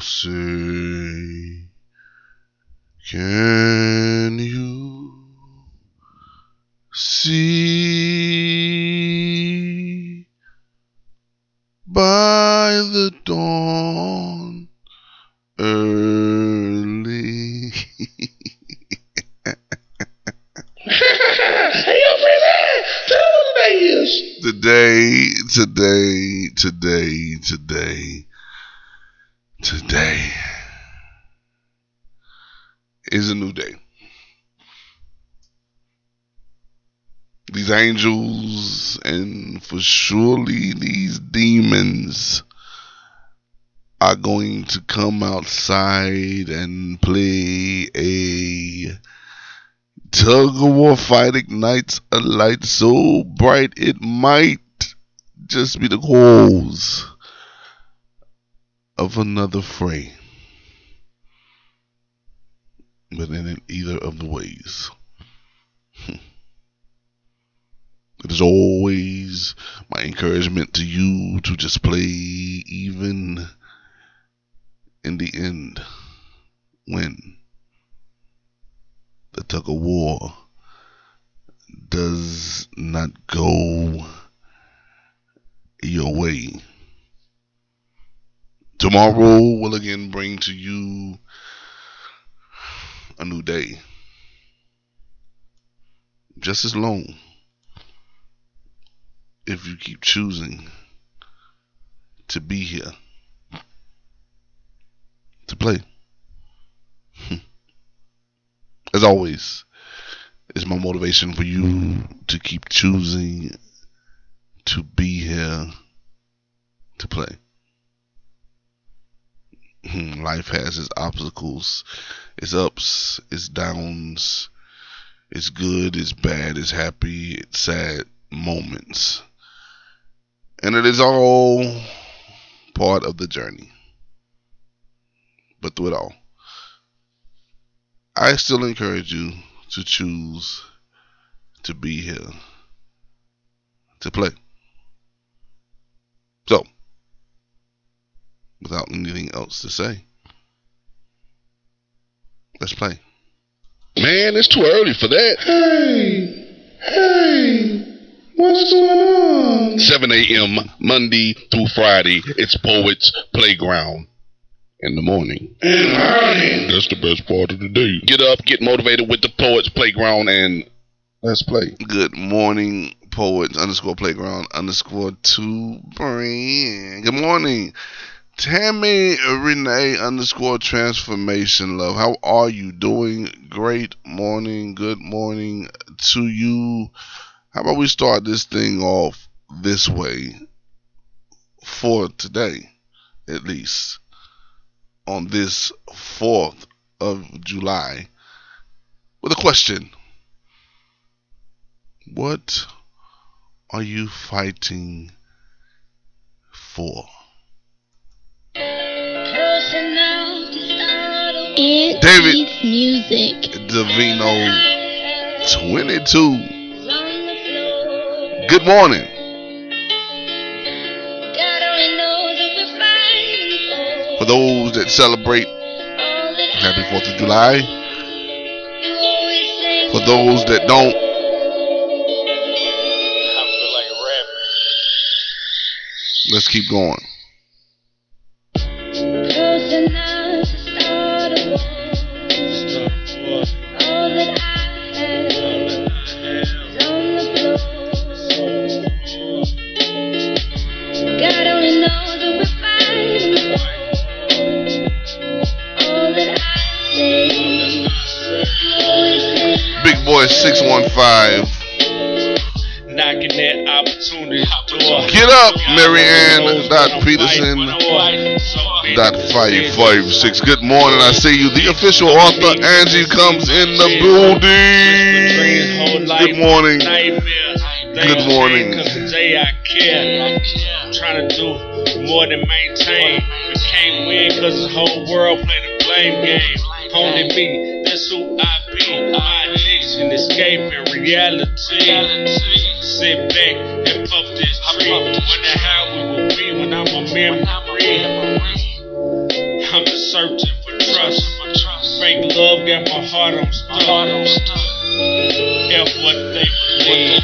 say, can you see by the dawn early? hey, yo, Freeman, tell them what today is. today, today, today, today, today is a new day. These angels and for surely these demons are going to come outside and play a tug of war fight ignites a light so bright it might just be the cause of another fray. But in either of the ways, it is always my encouragement to you to just play even in the end when the tug of war does not go your way. Tomorrow will again bring to you a new day. Just as long if you keep choosing to be here to play. As always, it's my motivation for you to keep choosing to be here to play. Life has its obstacles, its ups, its downs, its good, its bad, its happy, its sad moments. And it is all part of the journey. But through it all, I still encourage you to choose to be here to play. So, without anything else to say, let's play. Man, it's too early for that. Hey, hey, what's going on? 7 a.m. Monday through Friday. It's Poets Playground. In the morning. That's the best part of the day. Get up, get motivated with the Poets Playground, and let's play. Good morning, poets underscore playground underscore two brain. Good morning. Tammy Renee underscore transformation love. How are you doing? Great morning. Good morning to you. How about we start this thing off this way for today, at least on this 4th of July with a question. What are you fighting for? David. music. Davino 22. Good morning. For those that celebrate Happy 4th of July. For those that don't, let's keep going. 615. knocking that opportunity door. Get up, Marianne. Dot Peterson. Dot five five six. Good morning. I see you. The official author Angie comes in the building. Good morning. Good morning. Today I care. Trying to do more than maintain. We can't win cause the whole world play the blame game. Only me, that's who I be. My addiction, escaping reality. Sit back and puff this tree. Wonder how we will be when I'm a memory. I'm the searching for trust. Fake love got my heart on stuck. F what they believe.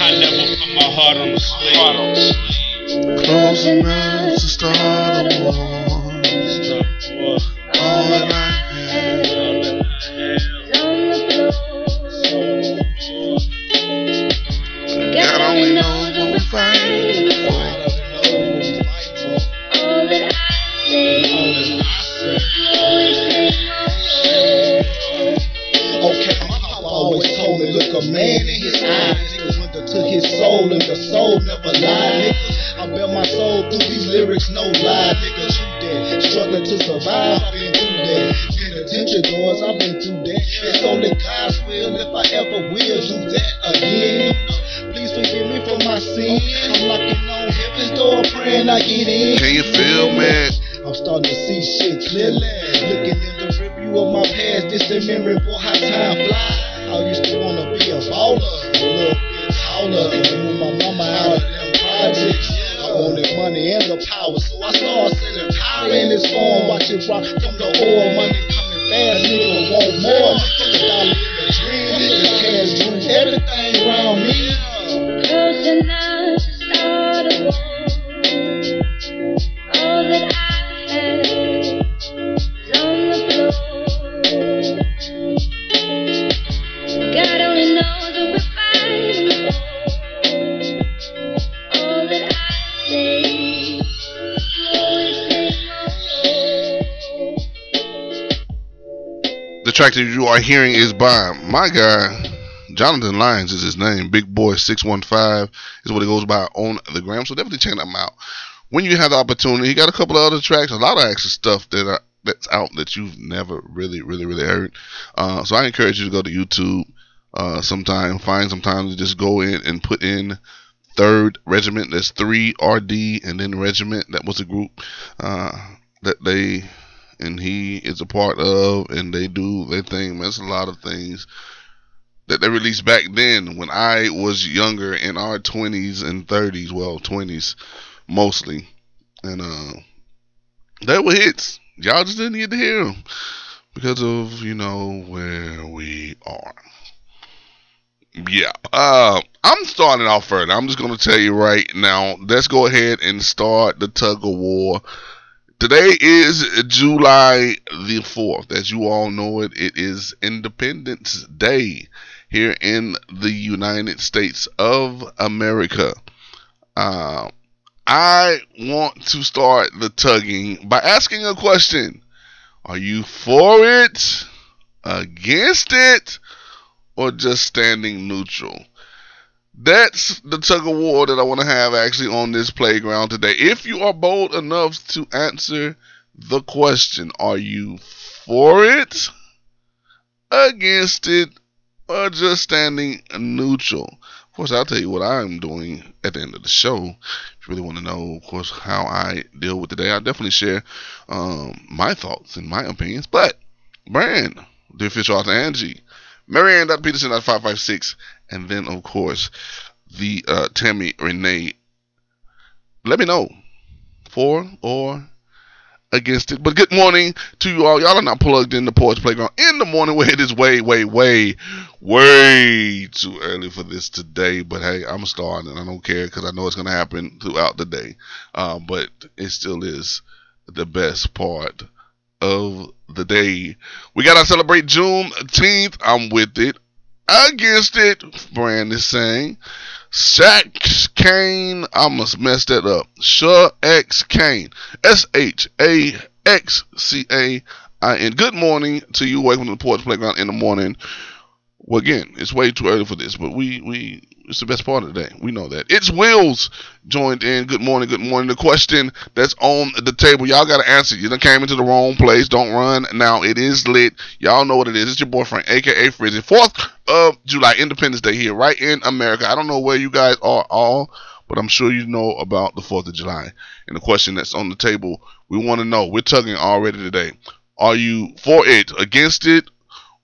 I never put my heart on the sleeve. Close enough to start a war. All that I I've been through that. Penitentiary doors, I've been through that. It's only God's will if I ever will do that again. For sin. I'm knocking on heaven's door, praying I get in. Can you feel me? I'm starting to see shit clearly. Looking in the review of my past, distant memory, boy, how time fly. I used to wanna be a baller, a little bit taller, and move my mama out of them projects. I wanted money and the power, so I started selling power in this form. Watch it rock from the oil, money coming fast, nigga want more. Put a dollar in the dream, this cash rules everything around me. Track that you are hearing is by my guy, Jonathan Lyons is his name. Big Boy 615 is what he goes by on the gram. So definitely check him out. When you have the opportunity, he got a couple of other tracks, a lot of extra stuff that are, that's out that you've never really, really, really heard. Uh, so I encourage you to go to YouTube uh, sometime, find some time to just go in and put in Third Regiment. That's three RD and then Regiment. That was a group uh, that they and he is a part of, and they do their thing. That's a lot of things that they released back then when I was younger in our 20s and 30s, well, 20s mostly, and uh, they were hits. Y'all just didn't get to hear them because of you know where we are. Yeah, uh, I'm starting off first. I'm just gonna tell you right now. Let's go ahead and start the tug of war. Today is July the 4th. As you all know it, it is Independence Day here in the United States of America. Uh, I want to start the tugging by asking a question. Are you for it, against it, or just standing neutral? That's the tug of war that I want to have actually on this playground today. If you are bold enough to answer the question, are you for it, against it, or just standing neutral? Of course, I'll tell you what I'm doing at the end of the show. If you really want to know, of course, how I deal with the day, I'll definitely share um, my thoughts and my opinions. But, Brand, the official author Angie, Marianne.Peterson.556, and then, of course, the uh, Tammy Renee. Let me know for or against it. But good morning to you all. Y'all are not plugged in the Poets Playground in the morning where it is way, way, way, way too early for this today. But hey, I'm starting and I don't care because I know it's going to happen throughout the day. Uh, but it still is the best part of the day. We got to celebrate June Juneteenth. I'm with it. Against it, Brand is saying. Shaq Kane, I must mess that up. Sure X Kane. S H A X C A I N. Good morning to you. Welcome to the Poets Playground in the morning. Well, again, it's way too early for this, but we we it's the best part of the day. We know that. It's Wills joined in. Good morning, good morning. The question that's on the table, y'all got to answer. You done came into the wrong place. Don't run. Now it is lit. Y'all know what it is. It's your boyfriend, aka Frizzy. Fourth of July, Independence Day here, right in America. I don't know where you guys are all, but I'm sure you know about the Fourth of July. And the question that's on the table, we want to know. We're tugging already today. Are you for it, against it,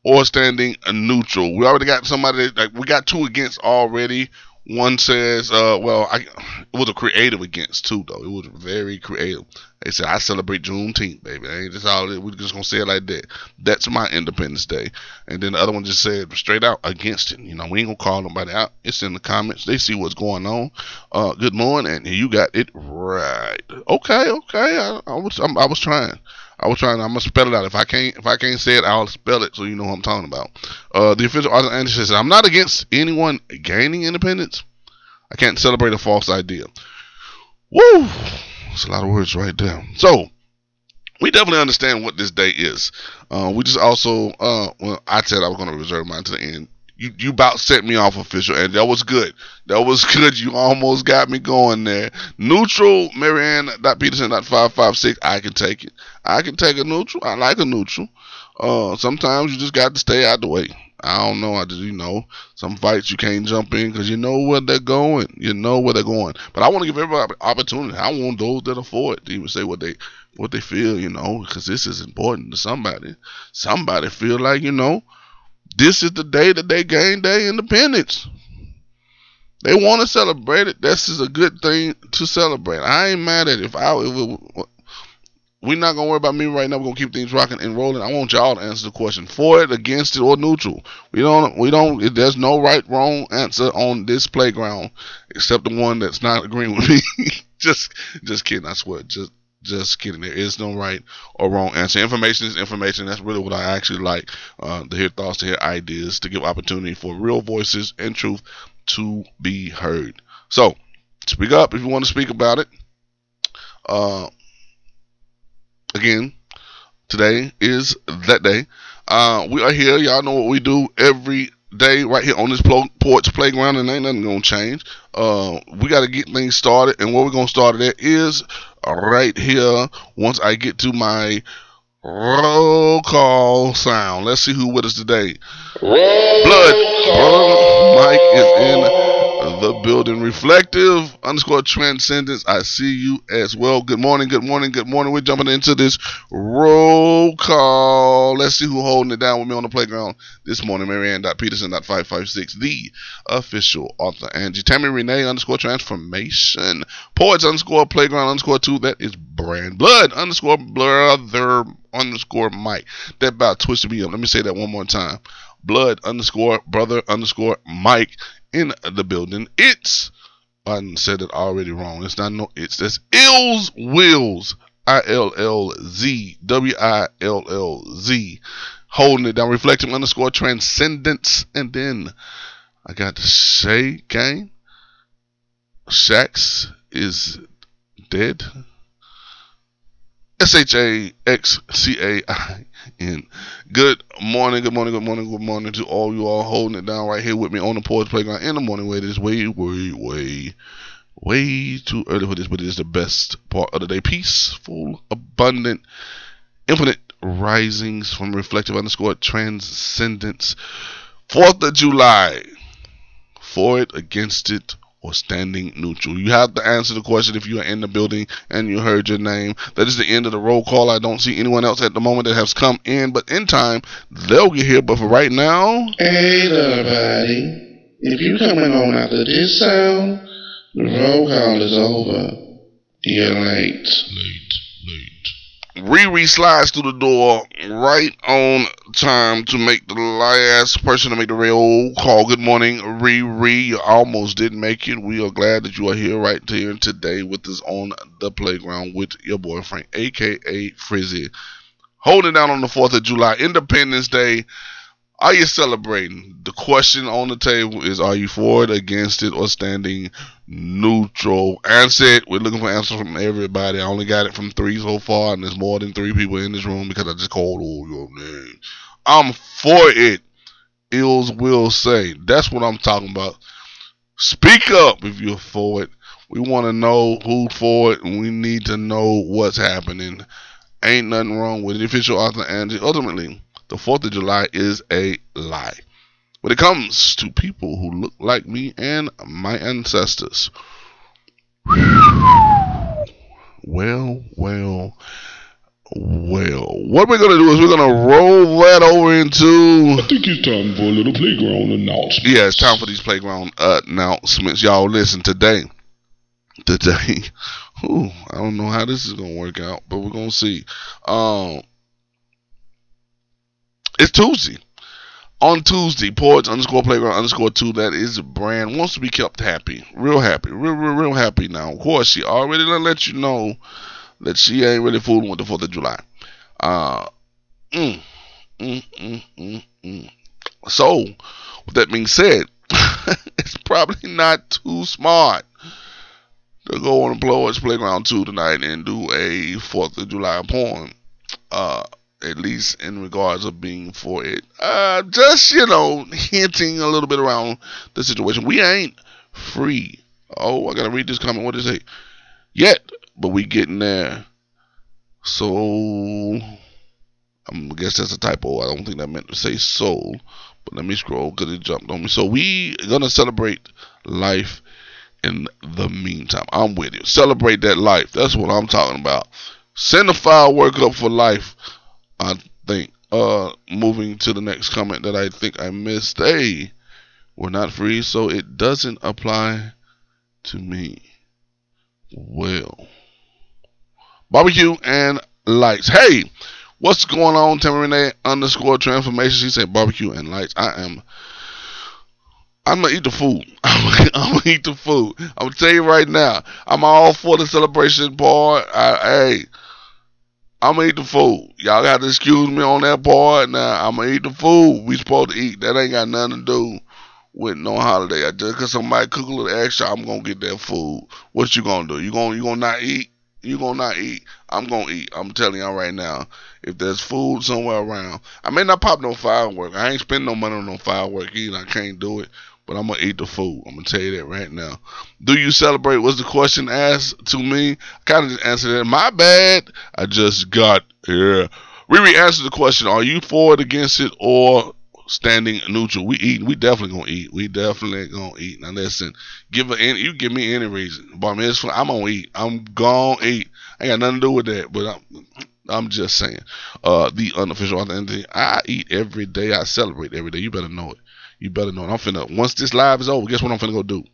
or standing neutral. We already got somebody like we got two against already. One says, uh, well, I, it was a creative against too, though. It was very creative. They said, I celebrate Juneteenth, baby. Ain't just all. We're just to say it like that. That's my Independence Day. And then the other one just said straight out against it. You know, we ain't to call nobody out. It's in the comments. They see what's going on. Uh, good morning. And you got it right. Okay, okay. I, I was, I'm, I was trying. I was trying. I'm gonna spell it out. If I can't, if I can't say it, I'll spell it so you know what I'm talking about. Uh, the official author Andy says, "I'm not against anyone gaining independence. I can't celebrate a false idea." Woo! That's a lot of words right there. So we definitely understand what this day is. Uh, we just also, uh, well, I said I was going to reserve mine to the end. You, you about set me off official, and that was good. That was good. You almost got me going there. Neutral, Marianne. Peterson. Five five six. I can take it. I can take a neutral. I like a neutral. Uh, sometimes you just got to stay out the way. I don't know. I just you know some fights you can't jump in because you know where they're going. You know where they're going. But I want to give everybody opportunity. I want those that afford to even say what they what they feel. You know, because this is important to somebody. Somebody feel like you know this is the day that they gain their independence. They want to celebrate it. This is a good thing to celebrate. I ain't mad at it. If I, if it, we're not gonna worry about me right now. We're gonna keep things rocking and rolling. I want y'all to answer the question: for it, against it, or neutral. We don't. We don't. There's no right, wrong answer on this playground except the one that's not agreeing with me. just, just kidding. I swear. Just, just kidding. There is no right or wrong answer. Information is information. That's really what I actually like uh, to hear thoughts, to hear ideas, to give opportunity for real voices and truth to be heard. So, speak up if you want to speak about it. Uh, again, today is that day. Uh, we are here. Y'all know what we do every day right here on this poets playground, and ain't nothing gonna change. Uh, we got to get things started, and what we're gonna start it at is right here. Once I get to my roll call sound, let's see who with us today. Blood, brother Mike is in the building. Reflective underscore transcendence. I see you as well. Good morning, good morning, good morning. We're jumping into this roll call. Let's see who's holding it down with me on the playground this morning. Marianne.peterson.556, the official author. Angie. Tammy Renee underscore transformation. Poets underscore playground underscore two. That is brand. Blood underscore brother underscore Mike. That about twisted me up. Let me say that one more time. Blood underscore brother underscore Mike in the building. It's I said it already wrong. It's not no it's that's Ills Wills. I L L Z W I L L Z. Holding it down. Reflecting underscore transcendence. And then I got to say gang. Shax is dead. S H A X C A I N. Good morning, good morning, good morning, good morning to all you all holding it down right here with me on the Poets Playground in the morning. Wait, it is way, way, way, way too early for this, but it is the best part of the day. Peaceful, abundant, infinite risings from reflective underscore transcendence. Fourth of July. For it, against it, or standing neutral. You have to answer the question if you are in the building and you heard your name. That is the end of the roll call. I don't see anyone else at the moment that has come in, but in time they'll get here. But for right now, hey everybody. If you're coming on after this sound, the roll call is over. You're late. Late, late. Riri slides through the door right on time to make the last person to make the roll call. Good morning, Riri. You almost didn't make it. We are glad that you are here right here today with us on the playground with your boyfriend, aka Frizzy. Holding down on the 4th of July, Independence Day. Are you celebrating? The question on the table is Are you for it, against it, or standing neutral? Answer. We're looking for answers from everybody. I only got it from three so far, and there's more than three people in this room because I just called all your names. I'm for it. Ills will say. That's what I'm talking about. Speak up if you're for it. We want to know who's for it, and we need to know what's happening. Ain't nothing wrong with it. Official author Angie. Ultimately, the 4th of July is a lie. When it comes to people who look like me and my ancestors, well, well, well. What we're gonna do is we're gonna roll that over into I think it's time for a little playground announcement. yeah, it's time for these playground announcements. Y'all listen today. Today, ooh, I don't know how this is gonna work out, but we're gonna see. Um, it's Tuesday. On Tuesday, Poets underscore playground underscore two. That is a brand wants to be kept happy, real happy, real, real, real happy. Now, of course, she already let you know that she ain't really fooling with the Fourth of July. Uh, mm, mm, mm, mm, mm. So, with that being said, it's probably not too smart to go on the Playground 2 tonight and do a 4th of July poem. Uh, at least in regards of being for it. Uh, just, you know, hinting a little bit around the situation. We ain't free. Oh, I gotta read this comment. What does it say? Yet, but we getting there. So, I guess that's a typo. I don't think that meant to say soul. But let me scroll because it jumped on me. So we gonna celebrate life in the meantime. I'm with you. Celebrate that life. That's what I'm talking about. Send a firework up for life. I think. Uh, moving to the next comment that I think I missed. Hey, we're not free, so it doesn't apply to me. Well, barbecue and lights. Hey, what's going on? Tammy Renee underscore transformation. She said barbecue and lights. I am. I'm gonna eat the food. I'm gonna eat the food. I'm gonna tell you right now. I'm all for the celebration part. I, hey, I'm gonna eat the food. Y'all got to excuse me on that part. Now I'm gonna eat the food. We supposed to eat. That ain't got nothing to do with no holiday. I just cause somebody cook a little extra, I'm gonna get that food. What you gonna do? You gonna you gonna not eat? You gonna not eat? I'm gonna eat. I'm telling y'all right now. If there's food somewhere around, I may not pop no firework. I ain't spend no money on no firework either. I can't do it. But I'm gonna eat the food. I'm gonna tell you that right now. Do you celebrate? Was the question asked to me? I kind of just answered it. My bad. I just got here. Riri answered the question. Are you for it, against it, or standing neutral? We eat. We definitely gonna eat. We definitely gonna eat. Now listen, give any. You give me any reason, but I mean, it's, I'm gonna eat. I'm gonna eat. I ain't got nothing to do with that. But I'm. I'm just saying. Uh, the unofficial identity. I eat every day. I celebrate every day. You better know it. You better know it. I'm finna. Once this live is over, guess what I'm finna go do?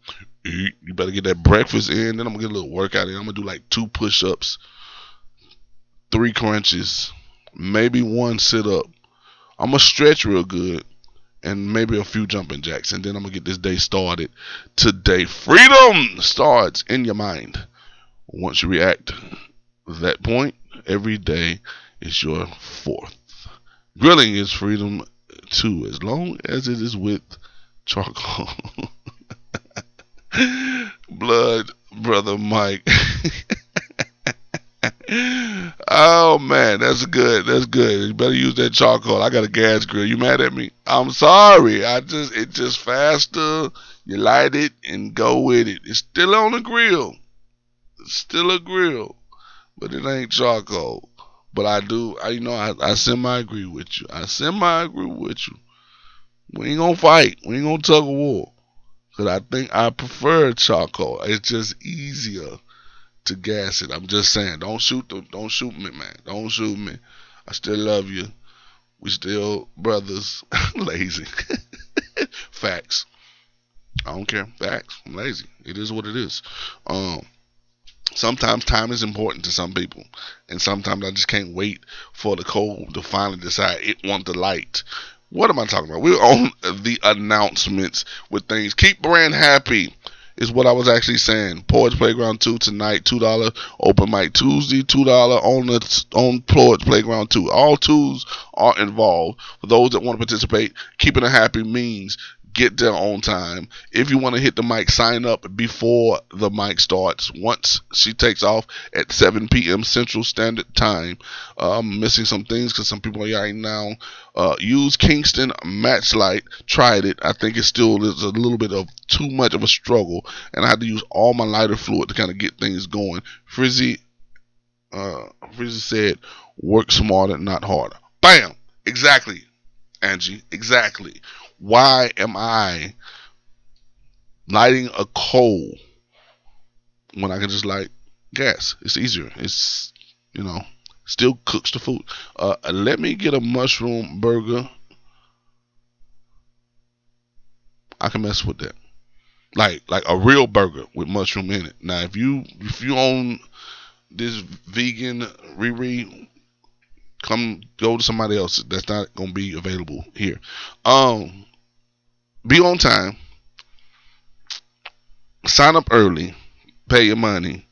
Eat. You better get that breakfast in. Then I'm gonna get a little workout in. I'm gonna do like two push-ups, three crunches, maybe one sit-up. I'm gonna stretch real good, and maybe a few jumping jacks, and then I'm gonna get this day started today. Freedom starts in your mind. Once you react that point, every day is your fourth. Grilling is freedom too, as long as it is with charcoal. Blood, brother Mike. oh man, that's good. That's good. You better use that charcoal. I got a gas grill. You mad at me? I'm sorry. I just it just faster. You light it and go with it. It's still on the grill. It's still a grill, but it ain't charcoal. But I do, I you know, I, I semi agree with you. I semi agree with you. We ain't gonna fight. We ain't gonna tug a war. Cause I think I prefer charcoal. It's just easier to gas it. I'm just saying, don't shoot the, don't shoot me, man. Don't shoot me. I still love you. We still brothers. lazy. Facts. I don't care. Facts. I'm lazy. It is what it is. Um sometimes time is important to some people and sometimes i just can't wait for the cold to finally decide it want the light. What am i talking about? We're on the announcements with things. Keep brand happy is what i was actually saying. Poets playground 2 tonight $2 open mic. Tuesday $2 on the on Poets playground 2 all twos are involved. For those that want to participate keeping it happy means get there on time. If you want to hit the mic, sign up before the mic starts. Once she takes off at 7 p.m. Central Standard Time. Uh, I'm missing some things because some people are right now. Uh, use Kingsford Matchlight. Tried it. I think it still is a little bit of too much of a struggle, and I had to use all my lighter fluid to kind of get things going. Frizzy, uh, Frizzy said, "Work smarter, not harder." Bam. Exactly, Angie. Exactly why am I lighting a coal when I can just light gas? It's easier. It's you know Still cooks the food. Uh, let me get a mushroom burger. I can mess with that. Like like a real burger with mushroom in it. Now if you if you own this vegan Riri, come go to somebody else. That's not gonna be available here. Um be on time. Sign up early, pay your money,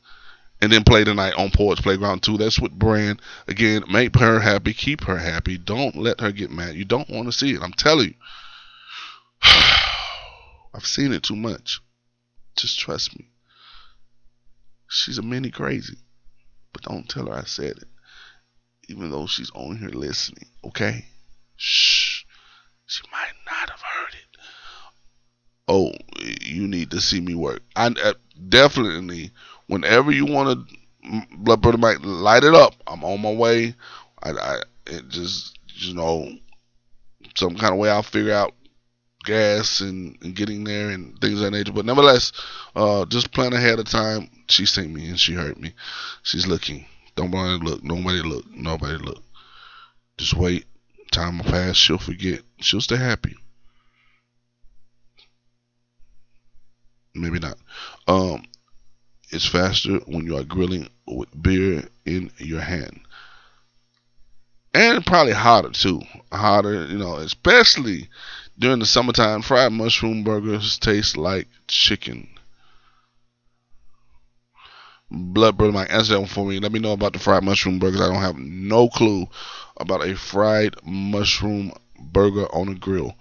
and then play tonight on Poets Playground 2. That's what Brand. Again, make her happy, keep her happy. Don't let her get mad. You don't want to see it. I'm telling you. I've seen it too much. Just trust me. She's a mini crazy. But don't tell her I said it. Even though she's on here listening. Okay? Shh. She might not have heard it. Oh, you need to see me work. I uh, definitely, whenever you want to, blood brother might light it up. I'm on my way. I, I it just you know some kind of way I'll figure out gas and, and getting there and things of that nature. But nevertheless, uh, just plan ahead of time. She seen me and she heard me. She's looking. To look. Nobody look. Nobody look. Just wait. Time will pass. She'll forget. She'll stay happy. Maybe not. Um, it's faster when you are grilling with beer in your hand. And probably hotter too. Hotter, you know, especially during the summertime. Fried mushroom burgers taste like chicken. Blood brother Mike, answer that one for me. Let me know about the fried mushroom burgers. I don't have no clue about a fried mushroom burger on a grill.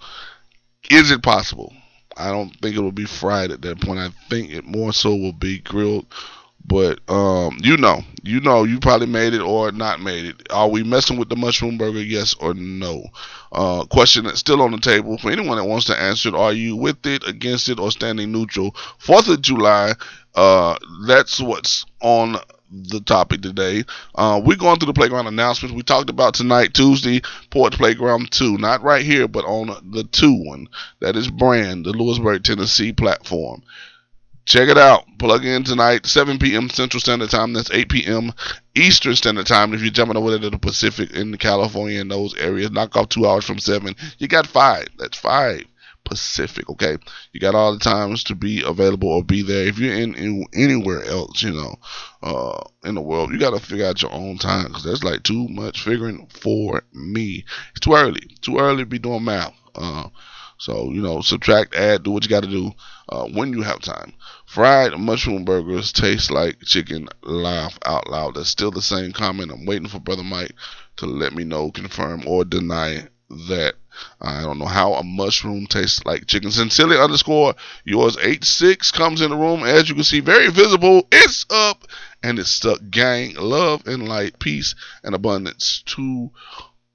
Is it possible? I don't think it will be fried at that point. I think it more so will be grilled. But um, you know, you know, you probably made it or not made it. Are we messing with the mushroom burger? Yes or no? Uh, question that's still on the table for anyone that wants to answer it. Are you with it, against it, or standing neutral? Fourth of July. Uh, that's what's on the topic today. Uh, we're going through the playground announcements. We talked about tonight, Tuesday, Poets Playground 2. Not right here, but on the 2 one. That is Brand, the Lewisburg, Tennessee platform. Check it out. Plug in tonight, 7 p.m. Central Standard Time. That's 8 p.m. Eastern Standard Time. If you're jumping over to the Pacific in California in those areas, knock off two hours from 7. You got five. That's five. Pacific. Okay, you got all the times to be available or be there. If you're in, in anywhere else, you know, uh, in the world, you got to figure out your own time because that's like too much figuring for me. It's too early. Too early to be doing math. Uh, so you know, subtract, add, do what you got to do uh, when you have time. Fried mushroom burgers taste like chicken. Laugh out loud. That's still the same comment. I'm waiting for brother Mike to let me know, confirm or deny that. I don't know how a mushroom tastes like chicken. Sincerely underscore yours eight six comes in the room as you can see, very visible. It's up and it's stuck. Gang, love and light, peace and abundance to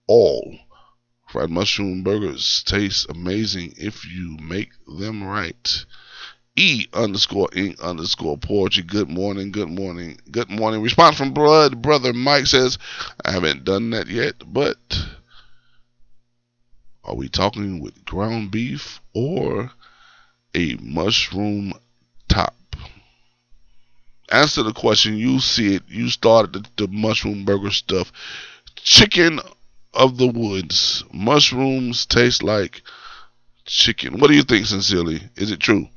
all. Fried mushroom burgers taste amazing if you make them right. E underscore ink underscore poetry. Good morning, good morning, good morning. Response from blood brother Mike says, I haven't done that yet, but are we talking with ground beef or a mushroom top? Answer the question. You see it. You started the, the mushroom burger stuff. Chicken of the woods. Mushrooms taste like chicken. What do you think, sincerely? Is it true?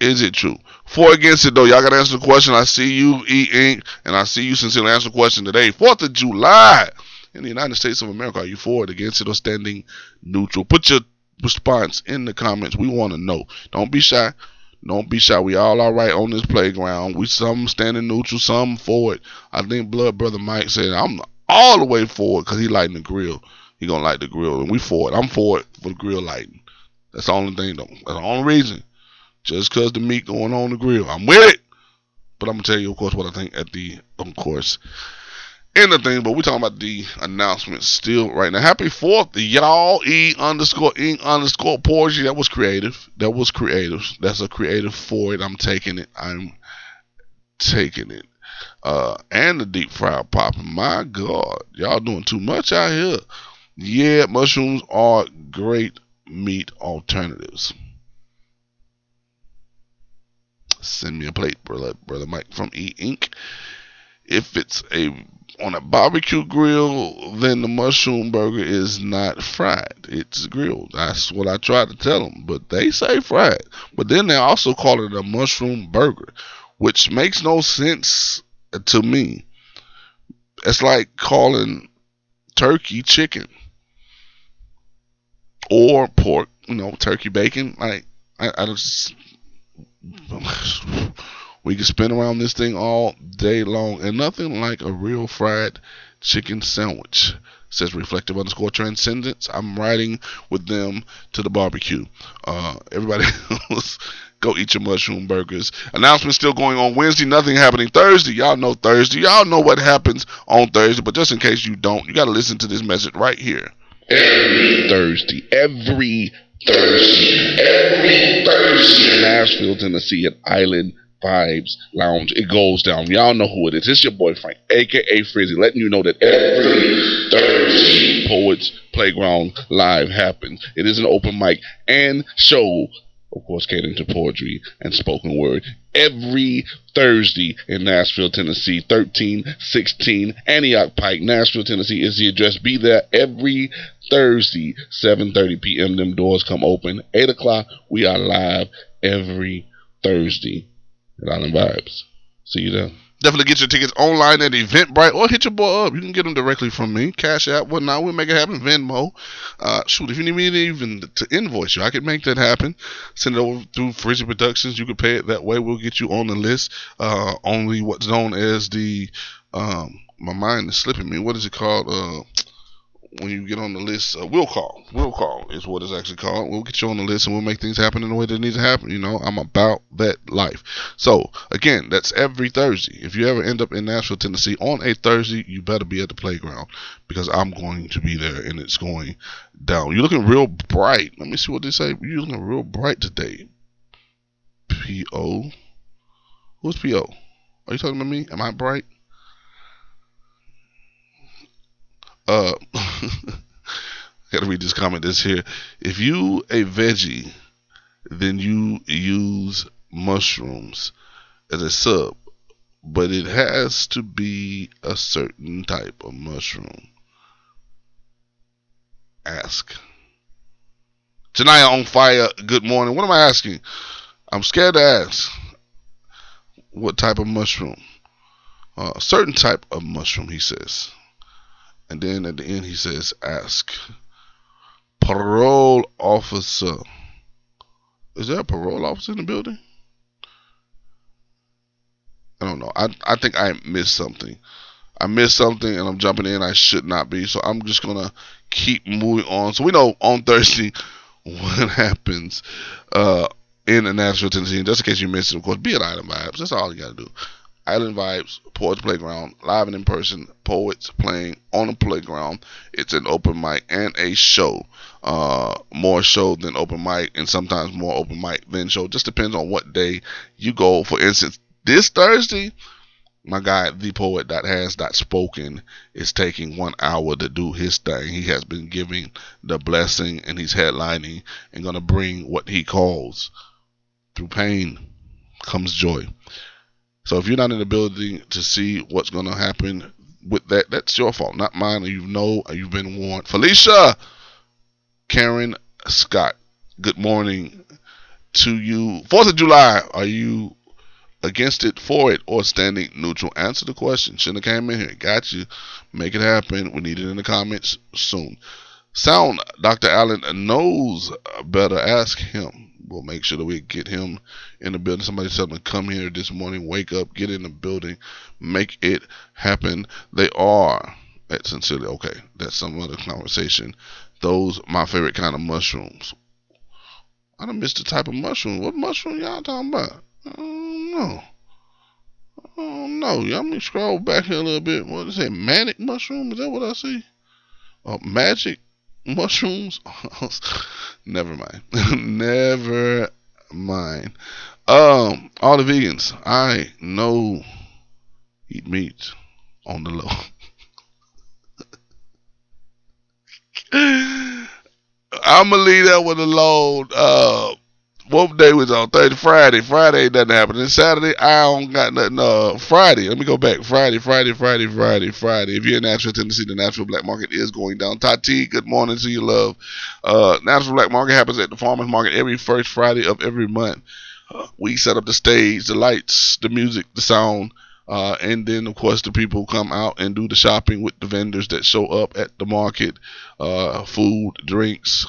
Is it true? For against it though, y'all gotta answer the question. I see you, E Ink, and I see you sincerely answer the question today. Fourth of July in the United States of America. Are you for it, against it, or standing neutral? Put your response in the comments. We want to know. Don't be shy. Don't be shy. We all all right on this playground. We some standing neutral, some for it. I think Blood Brother Mike said I'm all the way for it because he lighting the grill. He gonna light the grill, and we for it. I'm for it for the grill lighting. That's the only thing though. That's the only reason. Just cause the meat going on the grill, I'm with it. But I'm gonna tell you, of course, what I think at the, of course, end of thing. But we're talking about the announcement still right now. Happy Fourth, y'all. E underscore ink underscore poetry. That was creative. That was creative. That's a creative for it. I'm taking it. I'm taking it. Uh, and the deep fried popping. My God, y'all doing too much out here. Yeah, mushrooms are great meat alternatives. Send me a plate, brother, brother Mike from E Ink. If it's a on a barbecue grill, then the mushroom burger is not fried. It's grilled. That's what I try to tell them. But they say fried. But then they also call it a mushroom burger, which makes no sense to me. It's like calling turkey chicken or pork, you know, turkey bacon. Like, I, I just. We can spin around this thing all day long, and nothing like a real fried chicken sandwich. Says reflective underscore transcendence. I'm riding with them to the barbecue. Uh, everybody else, go eat your mushroom burgers. Announcement still going on Wednesday. Nothing happening Thursday. Y'all know Thursday. Y'all know what happens on Thursday. But just in case you don't, you got to listen to this message right here. Every Thursday, every Thursday, every Thursday Nashville, Tennessee at Island Vibes Lounge. It goes down. Y'all know who it is. It's your boy Frank, aka Frizzy, letting you know that every Thursday Poets Playground Live happens. It is an open mic and show, of course, catering to poetry and spoken word. Every Thursday in Nashville, Tennessee, 1316 Antioch Pike, Nashville, Tennessee is the address. Be there every Thursday, 7:30 p.m. Them doors come open. 8 o'clock, we are live every Thursday at Island Vibes. See you there. Definitely get your tickets online at Eventbrite or hit your boy up. You can get them directly from me. Cash App, whatnot. We'll make it happen. Venmo. Uh, shoot, if you need me to even to invoice you, I can make that happen. Send it over through Frizzy Productions. You can pay it that way. We'll get you on the list. Uh, only what's known as the um, my mind is slipping me. What is it called? Uh, when you get on the list, uh, will call. We'll call is what it's actually called. We'll get you on the list and we'll make things happen in the way that needs to happen. You know, I'm about that life. So again, that's every Thursday. If you ever end up in Nashville, Tennessee on a Thursday, you better be at the playground because I'm going to be there and it's going down. You're looking real bright. Let me see what they say. You're looking real bright today. P.O. Who's P.O.? Are you talking to me? Am I bright? Uh, gotta read this comment that's here. If you a veggie, then you use mushrooms as a sub, but it has to be a certain type of mushroom. Ask. Janaya on fire. Good morning. What am I asking? I'm scared to ask. What type of mushroom? Uh, a certain type of mushroom, he says. And then at the end, he says, ask. Parole officer. Is there a parole officer in the building? I don't know. I, I think I missed something. I missed something and I'm jumping in. I should not be. So I'm just going to keep moving on. So we know on Thursday what happens uh, in the Nashville, Tennessee. Just in case you missed it, of course, be at Island Vibes. That's all you got to do. Island Vibes, Poets Playground, live and in person, poets playing on the playground. It's an open mic and a show. Uh, more show than open mic, and sometimes more open mic than show. Just depends on what day you go. For instance, this Thursday, my guy, the poet that has that spoken, is taking one hour to do his thing. He has been giving the blessing, and he's headlining and gonna bring what he calls through pain comes joy. So if you're not in the building to see what's going to happen with that, that's your fault, not mine. You know, you've been warned. Felicia, Karen Scott, good morning to you. Fourth of July, are you against it, for it, or standing neutral? Answer the question. Shouldn't have came in here. Got you. Make it happen. We need it in the comments soon. Sound, Dr. Allen knows better. Ask him. We'll make sure that we get him in the building. Somebody tell him to come here this morning, wake up, get in the building, make it happen. They are at Sincerely Okay. That's some other conversation. Those my favorite kind of mushrooms. I don't miss the type of mushroom. What mushroom y'all talking about? I don't know. I don't know. Y'all me scroll back here a little bit. What is it? Manic mushroom? Is that what I see? Oh, magic mushrooms? Never mind. Never mind. Um, all the vegans, I know eat meat on the low. I'm gonna leave that one alone uh, What day was on Thursday? Friday. Friday nothing happening. Saturday, I don't got nothing. Uh, Friday. Let me go back. Friday, Friday, Friday, Friday, Friday. If you're in Nashville, Tennessee, the Nashville Black Market is going down. Tati, good morning to you, love. Uh, Nashville Black Market happens at the Farmers Market every first Friday of every month. Uh, we set up the stage, the lights, the music, the sound. Uh, and then, of course, the people come out and do the shopping with the vendors that show up at the market. Uh, food, drinks,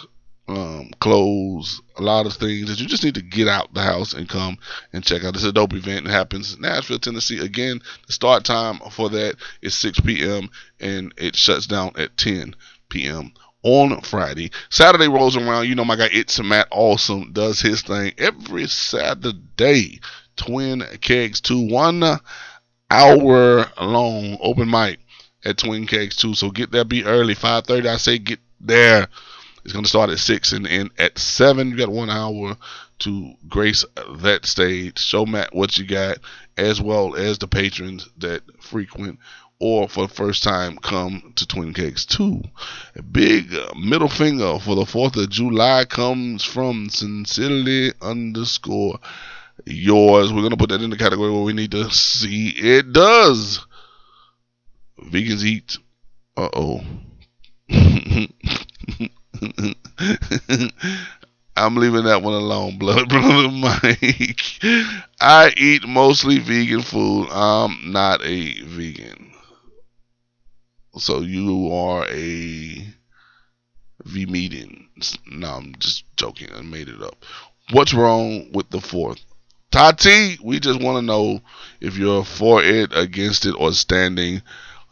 um, clothes, a lot of things that you just need to get out the house and come and check out. A dope event. It happens in Nashville, Tennessee. Again, the start time for that is 6 p.m. and it shuts down at 10 p.m. on Friday. Saturday rolls around. You know, my guy It's Matt Awesome does his thing every Saturday. Twin Kegs 2. One hour long open mic at Twin Kegs 2. So get there, be early. 5.30, I say get there. It's going to start at 6 and end at 7. You got one hour to grace that stage. Show Matt what you got, as well as the patrons that frequent or for the first time come to Twin Kegs 2. A big middle finger for the 4th of July comes from sincerely underscore yours. We're going to put that in the category where we need to see it does. Vegans eat. Uh oh. I'm leaving that one alone, blood brother Mike. I eat mostly vegan food. I'm not a vegan. So you are a V meeting. No, I'm just joking. I made it up. What's wrong with the fourth? Tati, we just want to know if you're for it, against it, or standing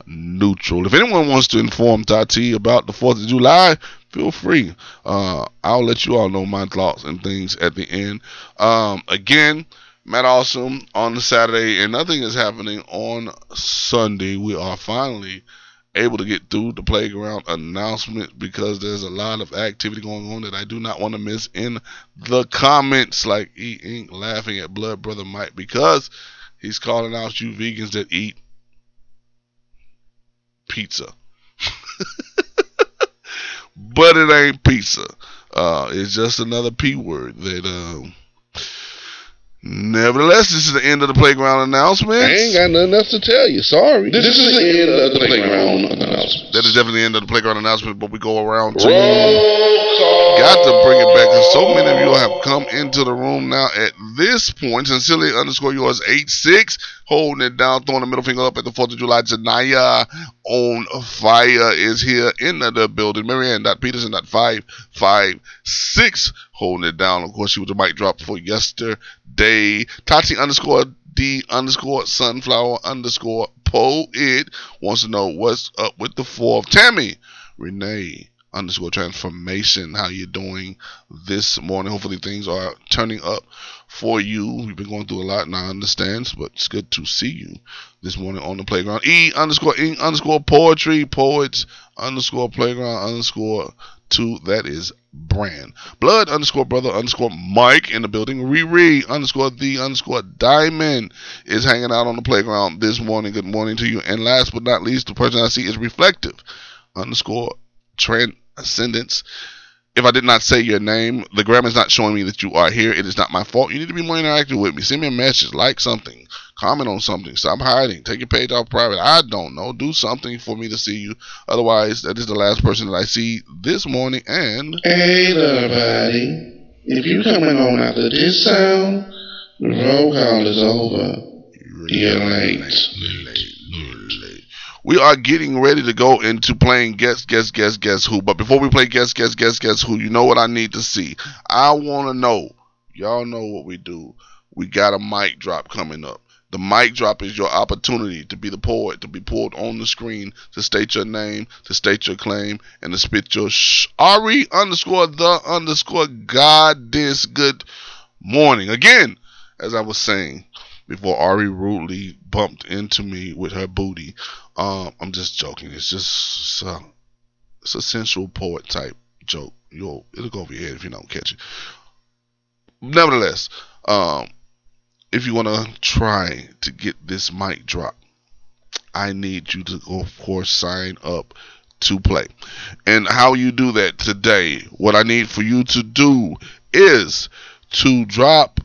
neutral. If anyone wants to inform Tati about the 4th of July, feel free. Uh, I'll let you all know my thoughts and things at the end. Um, again, Matt Awesome on the Saturday, and nothing is happening on Sunday. We are finally able to get through the playground announcement because there's a lot of activity going on that I do not want to miss in the comments. Like E Ink laughing at Blood Brother Mike because he's calling out you vegans that eat pizza. But it ain't pizza. Uh, it's just another P word that um, Nevertheless, this is the end of the playground announcement. I ain't got nothing else to tell you. Sorry. This, is the end of the playground announcement. That is definitely the end of the playground announcement, but we go around to Roll call. Got to bring it back so many of you have come into the room now at this point. Sincerely underscore yours eight six, holding it down, throwing the middle finger up at the Fourth of July. Janaya on fire is here in the, building. Marianne Peterson five five six, holding it down. Of course, she was the mic drop for yesterday. Tati underscore D underscore sunflower underscore poet wants to know what's up with the fourth. Tammy Renee underscore transformation. How you doing this morning? Hopefully things are turning up for you. We've been going through a lot and I understand, but it's good to see you this morning on the playground. E underscore ink underscore poetry poets underscore playground underscore two. That is brand. Blood underscore brother underscore Mike in the building. Riri underscore the underscore diamond is hanging out on the playground this morning. Good morning to you. And last but not least, the person I see is reflective underscore transcendence. If I did not say your name, the grammar is not showing me that you are here. It is not my fault. You need to be more interactive with me. Send me a message, like something, comment on something. Stop hiding. Take your page off private. I don't know. Do something for me to see you. Otherwise, that is the last person that I see this morning. And Hey, everybody. If you coming on after this sound, the roll call is over. You're late. We are getting ready to go into playing guess, guess, guess, guess who. But before we play guess, guess, guess, guess who, you know what I need to see. I want to know. Y'all know what we do. We got a mic drop coming up. The mic drop is your opportunity to be the poet, to be pulled on the screen, to state your name, to state your claim, and to spit your sh- underscore the underscore goddess good morning. Again, as I was saying before Ari rudely bumped into me with her booty. Um, I'm just joking. It's just it's a, it's a sensual poet type joke. You'll it'll go over your head if you don't catch it. Nevertheless, um, if you want to try to get this mic drop, I need you to, of course, sign up to play. And how you do that today, what I need for you to do is to drop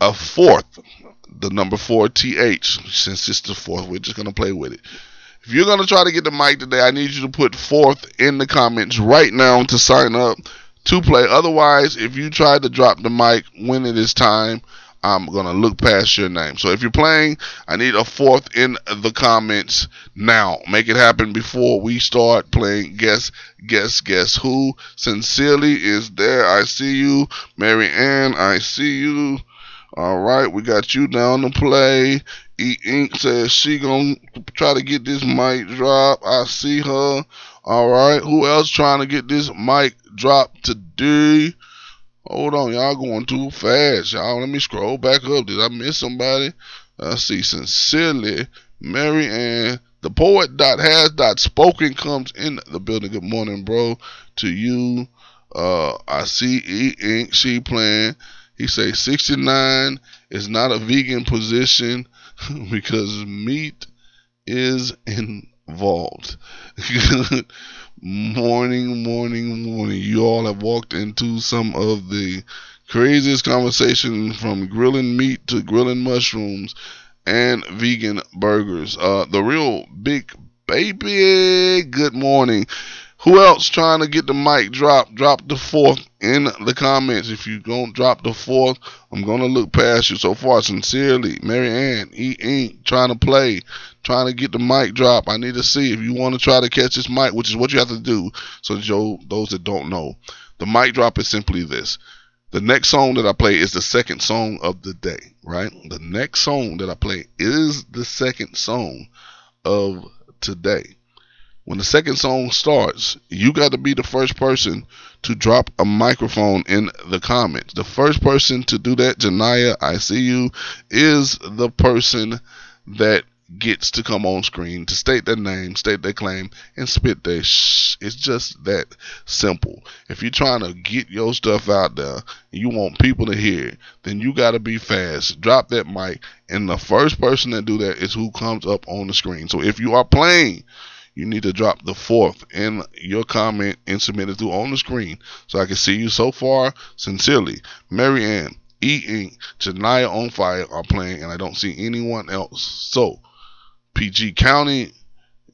a fourth, the number four TH. Since it's the fourth, we're just gonna play with it. If you're gonna try to get the mic today, I need you to put fourth in the comments right now to sign up to play. Otherwise, if you try to drop the mic when it is time, I'm gonna look past your name. So if you're playing, I need a fourth in the comments now. Make it happen before we start playing. Guess, guess, guess who? Sincerely is there. I see you, Mary Ann. I see you. All right, we got you down to play. E Ink says she gonna try to get this mic drop. I see her. All right, who else trying to get this mic drop today? Hold on, y'all going too fast. Y'all, let me scroll back up. Did I miss somebody? I see sincerely Mary Ann. The poet dot has dot spoken comes in the building. Good morning, bro. To you. Uh I see E Ink she playing. He say 69 is not a vegan position because meat is involved. Morning, morning, morning. You all have walked into some of the craziest conversation from grilling meat to grilling mushrooms and vegan burgers. Uh, the real big baby. Good morning. Who else trying to get the mic drop? Drop the fourth in the comments. If you don't drop the fourth, I'm gonna look past you. So far, sincerely, Mary Ann, E Ink, trying to play, trying to get the mic drop. I need to see if you want to try to catch this mic, which is what you have to do. So, Joe, those that don't know, the mic drop is simply this. The next song that I play is the second song of the day, right? The next song that I play is the second song of today. When the second song starts, you got to be the first person to drop a microphone in the comments. The first person to do that, Janaya, I see you, is the person that gets to come on screen to state their name, state their claim, and spit their sh. It's just that simple. If you're trying to get your stuff out there you want people to hear then you got to be fast. Drop that mic, and the first person that do that is who comes up on the screen. So if you are playing, you need to drop the fourth in your comment and submit it through on the screen so I can see you so far. Sincerely, Mary Ann, E Ink, Janaya on fire are playing, and I don't see anyone else. So, PG County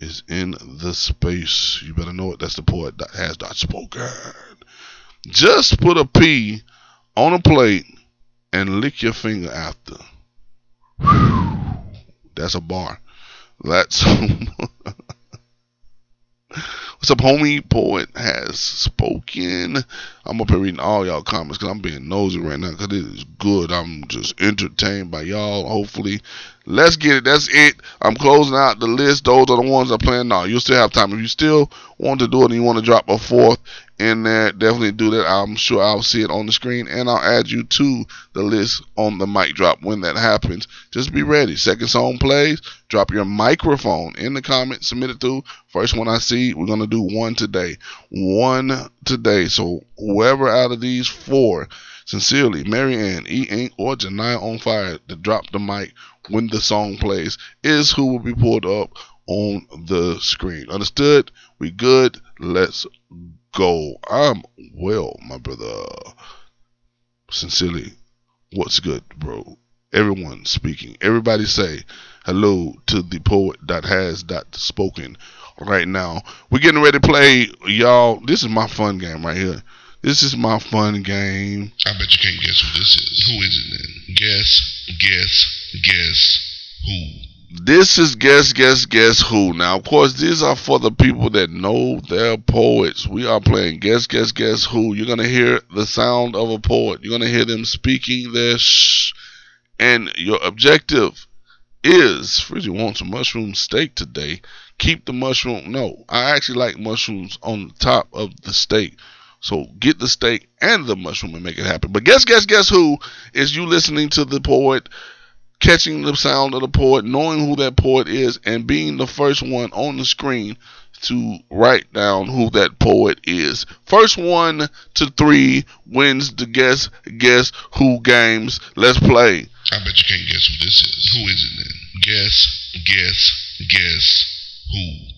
is in the space. You better know it. That's the poet that has not spoken. Just put a P on a plate and lick your finger after. That's a bar. That's What's up, homie? Poet has spoken. I'm up here reading all y'all comments because I'm being nosy right now because it is good. I'm just entertained by y'all. Hopefully, let's get it. That's it. I'm closing out the list. Those are the ones I'm playing now. You'll still have time. If you still want to do it and you want to drop a fourth in there, definitely do that. I'm sure I'll see it on the screen and I'll add you to the list on the mic drop when that happens. Just be ready. Second song plays. Drop your microphone in the comments. Submit it through. First one I see, we're gonna do one today. One today. So whoever out of these four, sincerely, Mary Ann, E Ink, or Janaya on fire to drop the mic when the song plays is who will be pulled up on the screen. Understood? We good? Let's go. I'm well, my brother. Sincerely, what's good, bro? Everyone speaking. Everybody say hello to the poet that has that spoken right now. We're getting ready to play, y'all. This is my fun game right here. This is my fun game. I bet you can't guess who this is. Who is it then? Guess, guess, guess who? This is guess, guess, guess who. Now, of course, these are for the people that know their poets. We are playing guess, guess, guess who. You're gonna hear the sound of a poet. You're gonna hear them speaking their shh, and your objective is Frizzy wants a mushroom steak today. Keep the mushroom. No, I actually like mushrooms on the top of the steak. So get the steak and the mushroom and make it happen. But guess, guess, guess who is you listening to the poet, catching the sound of the poet, knowing who that poet is, and being the first one on the screen to write down who that poet is. First one to three wins the guess, guess who games. Let's play. I bet you can't guess who this is. Who is it then? Guess, guess, guess who?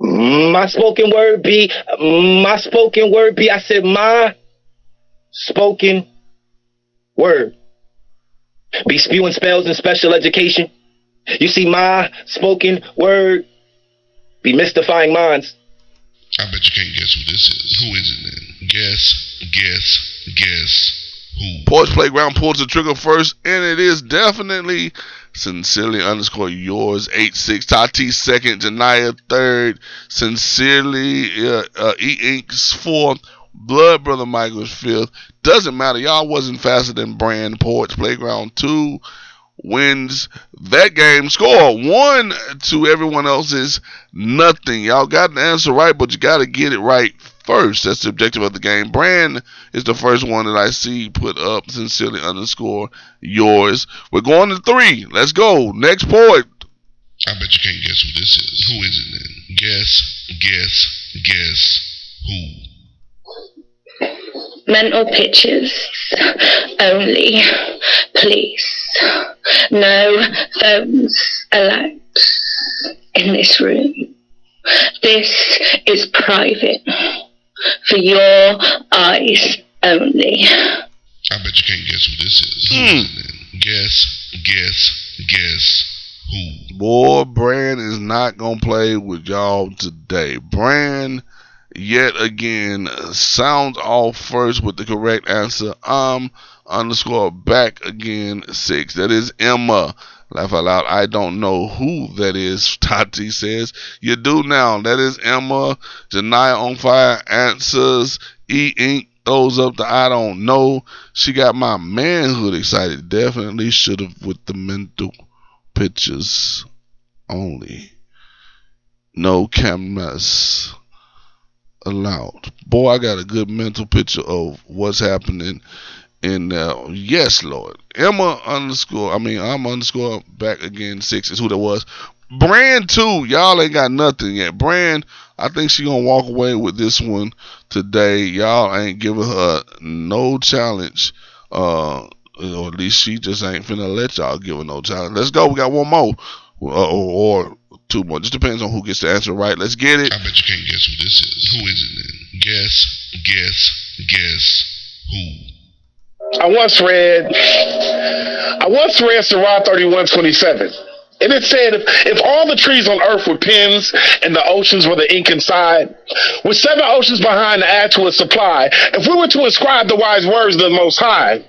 Mm, my spoken word be mm, my spoken word be I said my spoken word. Be spewing spells in special education. You see my spoken word be mystifying minds. I bet you can't guess who this is. Who is it then? Guess, guess, guess who? Poets Playground pulls the trigger first, and it is definitely sincerely underscore yours. 8-6. Tati second. Janaya third. Sincerely uh, uh, E Inks fourth. Blood Brother Michael's fifth. Doesn't matter. Y'all wasn't faster than Brand Poets Playground 2 wins that game. Score one to everyone else's nothing. Y'all got the answer right, but you got to get it right first. That's the objective of the game. Brand is the first one that I see put up. Sincerely underscore yours. We're going to three. Let's go. Next point. I bet you can't guess who this is. Who is it then? Guess, guess, guess who? Mental pictures only, please. No phones allowed in this room. This is private for your eyes only. I bet you can't guess who this is. Who is it then? Guess, guess, guess who? Boy, Brand is not gonna play with y'all today. Brand, yet again, sounds off first with the correct answer. Um, underscore back again six. That is Emma. Laugh out loud. I don't know who that is. Tati says you do now. That is Emma. Janaya on fire answers. E Ink throws up the I don't know. She got my manhood excited. Definitely should have with the mental pictures only. No cameras allowed. Boy, I got a good mental picture of what's happening in uh, yes, Lord. Emma underscore, I mean, I'm underscore back again, six is who that was. Brand two, y'all ain't got nothing yet. Brand, I think she gonna walk away with this one today. Y'all ain't giving her no challenge. Uh, or at least she just ain't finna let y'all give her no challenge. Let's go. We got one more, uh, or two more. Just depends on who gets the answer right. Let's get it. I bet you can't guess who this is. Who is it then? Guess, guess, guess who? I once read, I once read Surah 3127. And it said, if, if all the trees on earth were pens and the oceans were the ink inside, with seven oceans behind to add to its supply, if we were to inscribe the wise words of the Most High,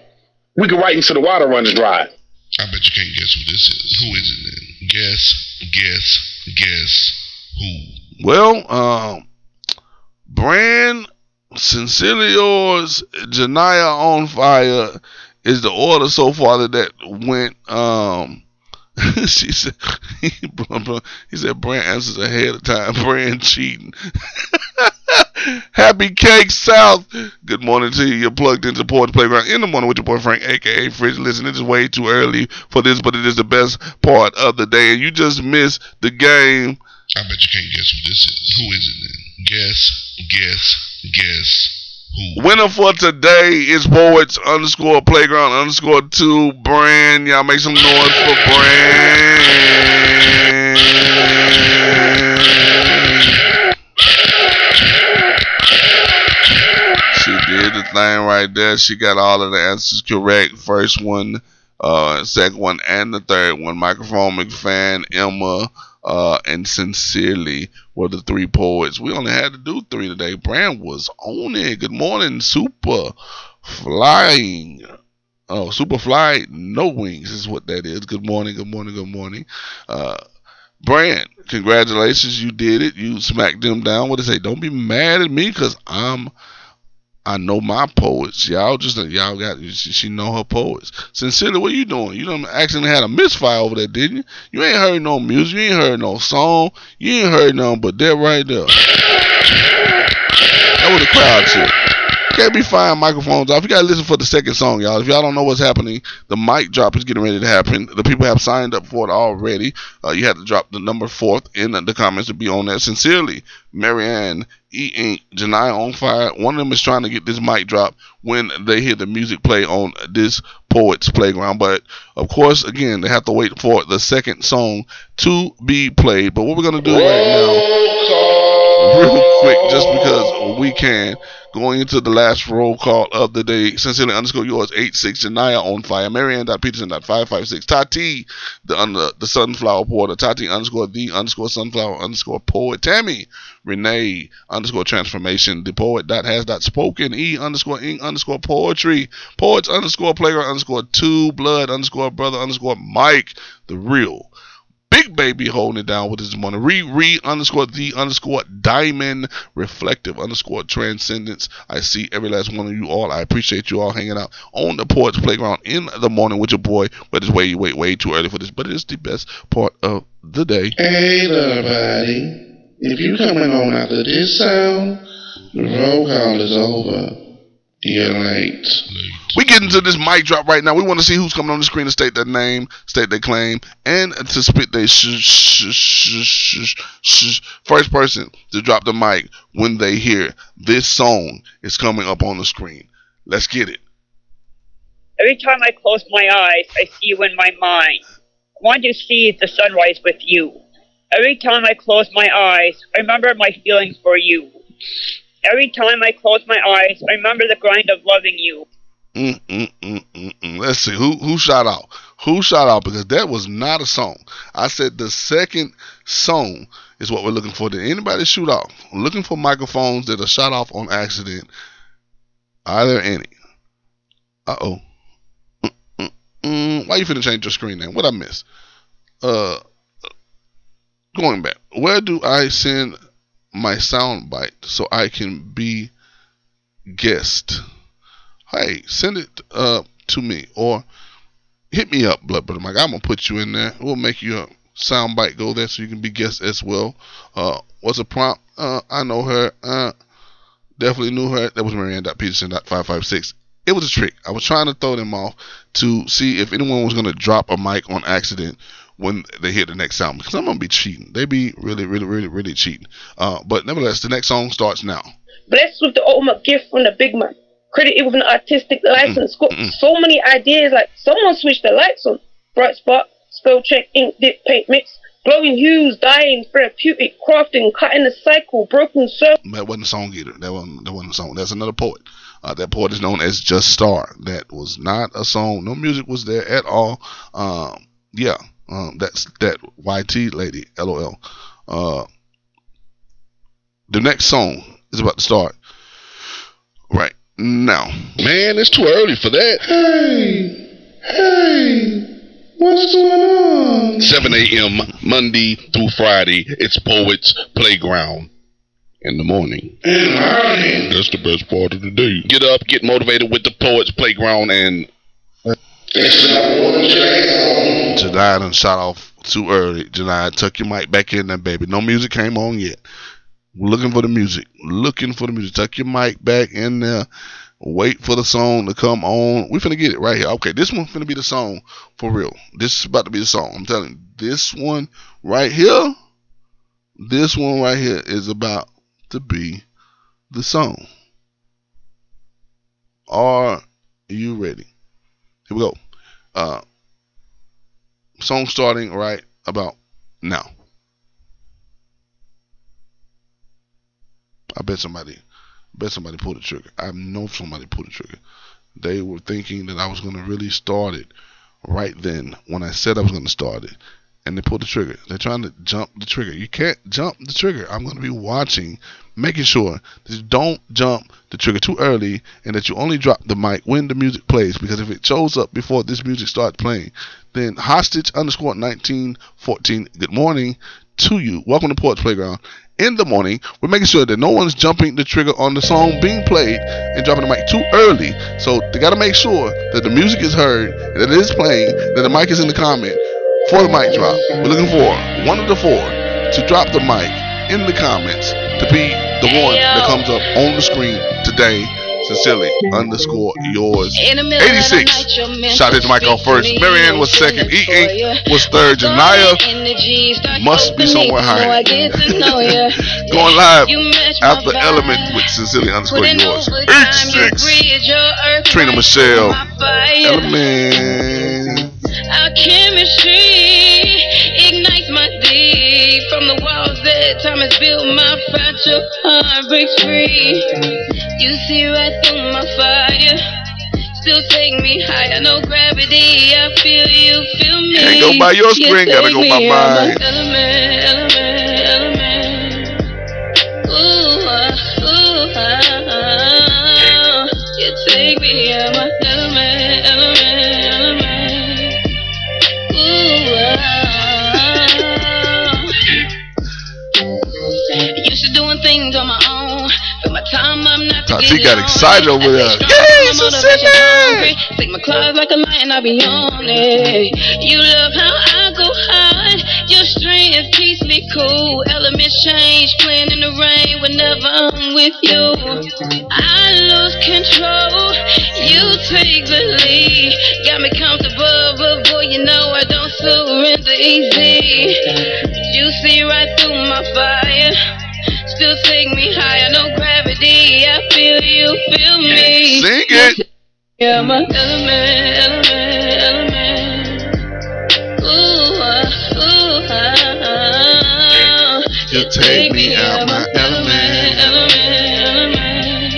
we could write until the water runs dry. I bet you can't guess who this is. Who is it then? Guess, guess, guess who? Well, um, Brand, Sincerely Yours, Janaya on Fire is the order so far that that went. Um, she said, he said, Brand answers ahead of time. Brand cheating. Happy Cake South. Good morning to you. You're plugged into Poets Playground in the morning with your boy Frank, aka Fridge. Listen, it is way too early for this, but it is the best part of the day. And you just missed the game. I bet you can't guess who this is. Who is it then? Guess, guess, guess who? Winner for today is Poets underscore Playground underscore two Brand. Y'all make some noise for Brand. Thing right there. She got all of the answers correct. First one, uh, second one, and the third one. Microphone McFan, Emma, uh, and Sincerely were the three poets. We only had to do three today. Brand was on it. Good morning, Super Flying. Oh, Super Fly, no wings is what that is. Good morning, good morning, good morning. Uh, Brand, congratulations, you did it. You smacked them down. What did they say? Don't be mad at me because I'm I know my poets. Y'all just y'all got she, she know her poets. Sincerely, what you doing? You done accidentally had a misfire over there, didn't you? You ain't heard no music. You ain't heard no song. You ain't heard nothing but that right there. That was a crowd shit. Can't be firing microphones off. You gotta listen for the second song, y'all. If y'all don't know what's happening, the mic drop is getting ready to happen. The people have signed up for it already. Uh, you have to drop the number fourth in the comments to be on that. Sincerely, Marianne, E Ink, Janai on fire. One of them is trying to get this mic drop when they hear the music play on this Poets Playground. But of course, again, they have to wait for the second song to be played. But what we're gonna do right now. Real quick, just oh. because we can. Going into the last roll call of the day, sincerely underscore yours, 86 Janaya on fire, Marianne.Peterson.556, Tati, the under the sunflower porter, Tati underscore the underscore sunflower underscore poet, Tammy, Renee underscore transformation, the poet dot has dot spoken, E underscore ink underscore poetry, poets underscore playground underscore two, blood underscore brother underscore Mike, the real. Big Baby holding it down with his money. Re re underscore the underscore diamond reflective underscore transcendence. I see every last one of you all. I appreciate you all hanging out on the Poets Playground in the morning with your boy. But it's way, way, way too early for this. But it's the best part of the day. Hey, everybody. If you coming on after this sound, the roll call is over. You're late. We get into this mic drop right now. We want to see who's coming on the screen to state their name, state their claim, and to spit their sh- sh- sh- sh- sh- first person to drop the mic when they hear this song is coming up on the screen. Let's get it. Every time I close my eyes, I see you in my mind. I want to see the sunrise with you. Every time I close my eyes, I remember my feelings for you. Every time I close my eyes, I remember the grind of loving you. Mm, mm, mm, mm, mm. Let's see who who shot out. Who shot out because that was not a song. I said the second song is what we're looking for. Did anybody shoot off? Looking for microphones that are shot off on accident. Are there any? Uh oh. Why you finna change your screen name? What I miss? Uh, going back. Where do I send my sound bite so I can be guest? hey, send it uh, to me or hit me up, Blood Brother Mike. I'm gonna put you in there. We'll make you a sound bite go there so you can be guest as well. Uh, what's a prompt? Uh, I know her. Uh, definitely knew her. That was Marianne.Peterson.556. It was a trick. I was trying to throw them off to see if anyone was gonna drop a mic on accident when they hear the next sound because I'm gonna be cheating. They be really, really, really, really cheating. Uh, but nevertheless, the next song starts now. Blessed with the ultimate gift from the big man. Credited with an artistic license. Got mm. so many ideas. Like someone switched the lights on. Bright spot, spell check, ink dip, paint mix. Glowing hues, dying, therapeutic, crafting, cutting the cycle, broken circle. That wasn't a song either. That wasn't that wasn't a song. That's another poet. Uh, that poet is known as Just Star. That was not a song. No music was there at all. Um, yeah, um, that's that YT lady. LOL. Uh, the next song is about to start. Right now. Man, it's too early for that. Hey, hey, what's going on? 7 a.m. Monday through Friday. It's Poets Playground. In the morning. In the morning. That's the best part of the day. Get up, get motivated with the Poets Playground, and Janai done shot off too early. Janai, tuck your mic back in there, baby. No music came on yet. We're looking for the music. Looking for the music. Tuck your mic back in there. Wait for the song to come on. We finna get it right here. Okay, this one finna be the song for real. This is about to be the song. I'm telling you. This one right here. This one right here is about to be the song. Are you ready? Here we go. Uh, song starting right about now. I bet somebody, bet somebody pulled the trigger. I know somebody pulled the trigger. They were thinking that I was going to really start it right then when I said I was going to start it, and they pulled the trigger. They're trying to jump the trigger. You can't jump the trigger. I'm going to be watching, making sure that you don't jump the trigger too early, and that you only drop the mic when the music plays. Because if it shows up before this music starts playing, then hostage underscore 1914. Good morning to you. Welcome to Poets Playground. In the morning, we're making sure that no one's jumping the trigger on the song being played and dropping the mic too early. So they got to make sure that the music is heard, that it is playing, that the mic is in the comment for the mic drop. We're looking for one of the four to drop the mic in the comments to be the one that comes up on the screen today. Sincerely, underscore yours. 86. Shot his mic off first. Marianne was second. E Ink was third. Janaya must be somewhere high. Going live after Element with sincerely underscore yours. 86. Trina Michelle. Element. Our chemistry ignites my deep from the walls that time has built. My fragile heart breaks free. You see right through my fire. Still take me higher, no gravity. I feel you, feel me. Can't go by your You screen, gotta go by mine. Element, element, element. Ooh, ah, ooh, ah, ah. You take me out my element, element, element. Ooh, ah. Used to doing things on my own. But my time I'm not Tati got excited over there. Yay, my Cecilia! Take my claws like a lion, I be on it. You love how I go hard. Your strength keeps me cool. Elements change, playing in the rain whenever I'm with you. I lose control. You take the lead. Got me comfortable, but boy, you know I don't surrender easy. You see right through my fire. Still take me higher, no gravity. I feel you, feel me. Sing it. Yeah, my element, element, element. Ooh, ah. You take me out my element. element, element.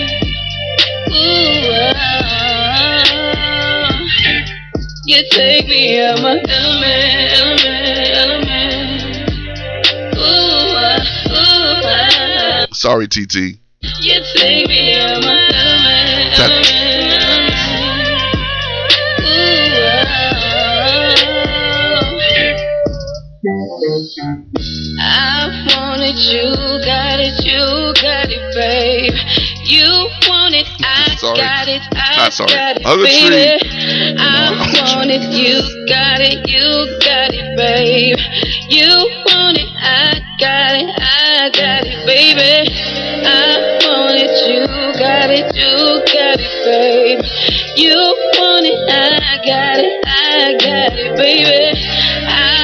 Ooh. You take me out my element, element, element. Ooh, ooh. Sorry, TT. You take me out my element, element. I wanted you, got it, you got it, babe. You want it, I Sorry. got it, I Not sorry. got it, Other tree. baby. I want it, you got it, you got it, babe. You want it, I got it, I got it, baby. I want it, you got it, you got it, babe. You want it, I got it, I got it, baby. I it,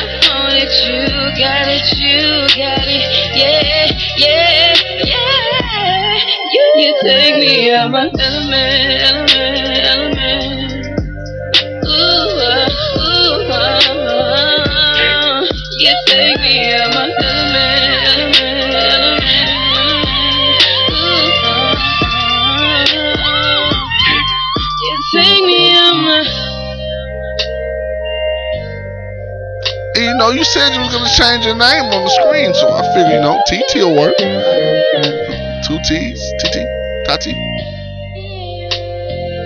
you got it, you got it, yeah, yeah, yeah. You, you take me out my element, element. Know, you said you was gonna change your name on the screen, so I figured, you know, TT will work. Two T's, TT, Tati.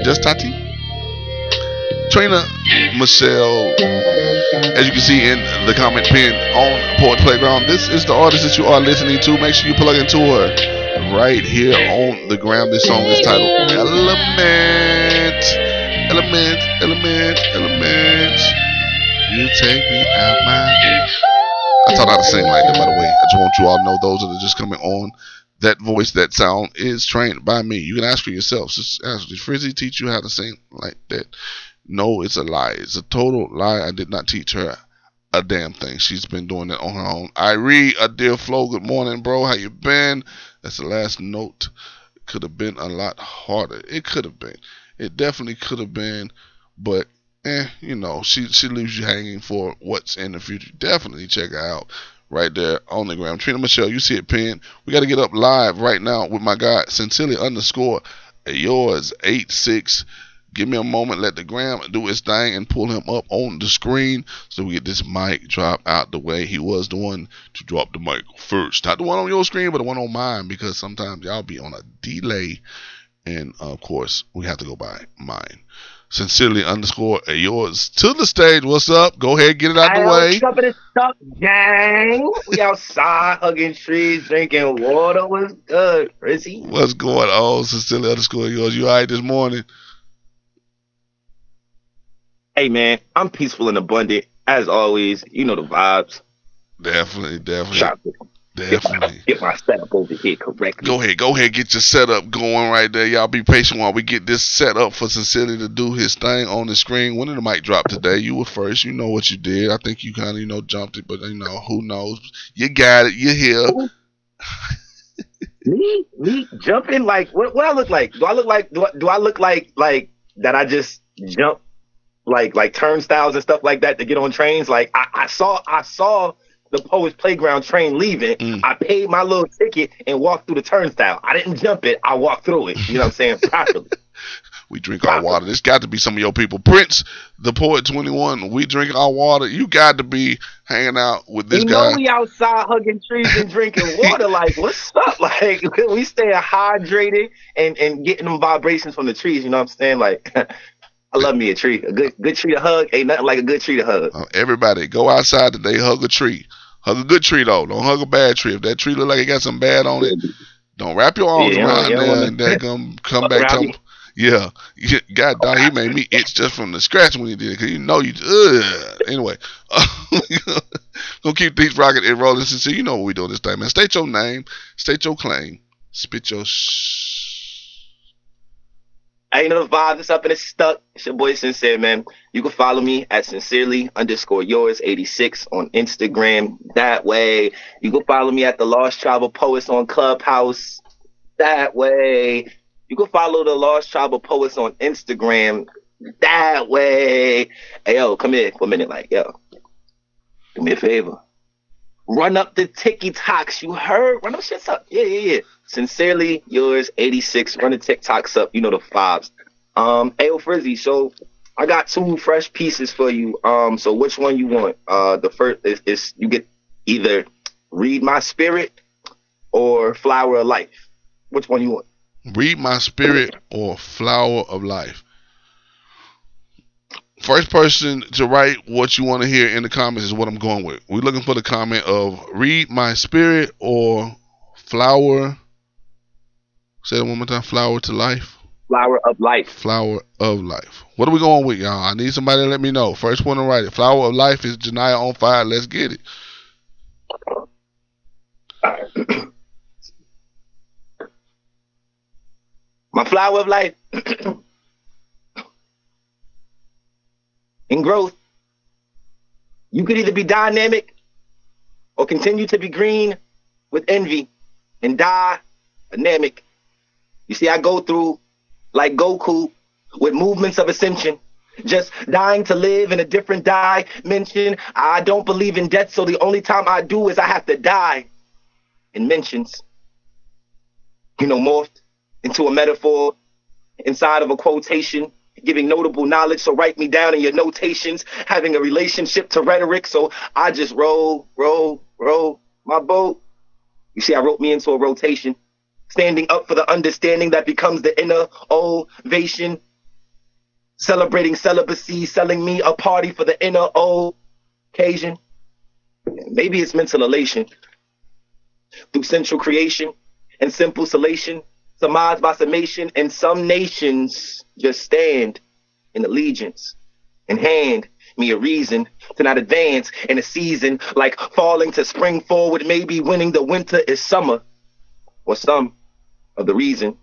Just Tati. Trina Michelle, as you can see in the comment pin on Poet Playground, this is the artist that you are listening to. Make sure you plug into her right here on the ground. This song is titled Element. Element, element, element. You take me out my. I taught how to sing like that, by the way. I just want you all to know those that are just coming on. That voice, that sound is trained by me. You can ask for yourself. Just ask, did Frizzy teach you how to sing like that? No, it's a lie. It's a total lie. I did not teach her a damn thing. She's been doing it on her own. Irie, a dear Flo, good morning, bro. How you been? That's the last note. Could have been a lot harder. It could have been. It definitely could have been, but eh, you know, she she leaves you hanging for what's in the future. Definitely check her out right there on the gram. Trina Michelle, you see it pinned. We got to get up live right now with my guy, Sincerely underscore yours eight six. Give me a moment, let the gram do its thing and pull him up on the screen so we get this mic drop out the way. He was the one to drop the mic first. Not the one on your screen, but the one on mine because sometimes y'all be on a delay. And of course, we have to go by mine. Sincerely underscore yours to the stage. What's up? Go ahead, get it out the way. What's up in stuff, gang? We outside hugging trees, drinking water. What's good, Frizzy? What's going on? Sincerely underscore yours. You all right this morning? Hey, man, I'm peaceful and abundant as always. You know the vibes. Definitely, definitely, Try to get my, definitely. get my setup over here correctly. Go ahead, go ahead, get your setup going right there. Y'all be patient while we get this set up for Sincerely to do his thing on the screen. When did the mic drop today? You were first. You know what you did. I think you kind of, you know, jumped it, but you know, who knows? You got it. You're here. Me, me jumping like what? What I look like? Do I look like? Do I, do I look like like that? I just jump like like turnstiles and stuff like that to get on trains. Like I, I saw I saw the Poets Playground train leaving. Mm. I paid my little ticket and walked through the turnstile. I didn't jump it. I walked through it. You know what I'm saying? Properly. We drink our water. This got to be some of your people. Prince, the poet 21. We drink our water. You got to be hanging out with this you guy. know we outside hugging trees and drinking water. Like, what's up? Like, we stay hydrated and, and getting them vibrations from the trees. You know what I'm saying? Like, I love me a tree. A good good tree to hug ain't nothing like a good tree to hug. Uh, everybody, go outside today. Hug a tree. Hug a good tree though. Don't hug a bad tree. If that tree look like it got some bad on it, don't wrap your arms Yeah, around yeah, there wanna- and that come come back. Tell, yeah, yeah, God dog, he made me itch just from the scratch when he did it. Cause you know you. Ugh. Anyway, gonna keep these rocking and rolling. Sincere, you know what we doing this time, man. State your name, state your claim, spit your. Sh- ain't no the vibe. It's up and it's stuck. It's your boy Sincere, man. You can follow me at sincerely underscore yours 86 on Instagram. That way. You can follow me at the Lost Tribal Poets on Clubhouse. That way. You can follow the Lost Tribal Poets on Instagram. That way. Hey, yo, come here for a minute. Like, yo, do me a favor. Run up the TikToks. You heard? Run up shits up. Yeah, yeah, yeah. Sincerely yours, 86. Run the TikToks up. You know the vibes. Um, Ayo Frizzy, so I got two fresh pieces for you. Um, so which one you want? Uh, the first is, is you get either Read My Spirit or Flower of Life. Which one you want? Read My Spirit or Flower of Life. First person to write what you want to hear in the comments is what I'm going with. We're looking for the comment of Read My Spirit or Flower. Say it one more time. Flower to Life. Flower of Life. Flower of Life. What are we going with, y'all? I need somebody to let me know. First one to write it. Flower of Life is Janiyah on fire. Let's get it. My flower of life. In growth, you could either be dynamic or continue to be green with envy and die anemic. You see, I go through like Goku with movements of ascension, just dying to live in a different dimension. I don't believe in death, so the only time I do is I have to die in mentions. You know, morphed into a metaphor inside of a quotation, giving notable knowledge. So write me down in your notations, having a relationship to rhetoric. So I just roll, roll, roll my boat. You see, I wrote me into a rotation, standing up for the understanding that becomes the inner ovation, celebrating celibacy, selling me a party for the inner occasion. Maybe it's mental elation through central creation and simple salation, surmised by summation, and some nations just stand in allegiance and hand me a reason to not advance in a season like falling to spring forward, maybe winning the winter is summer, or some of the reason.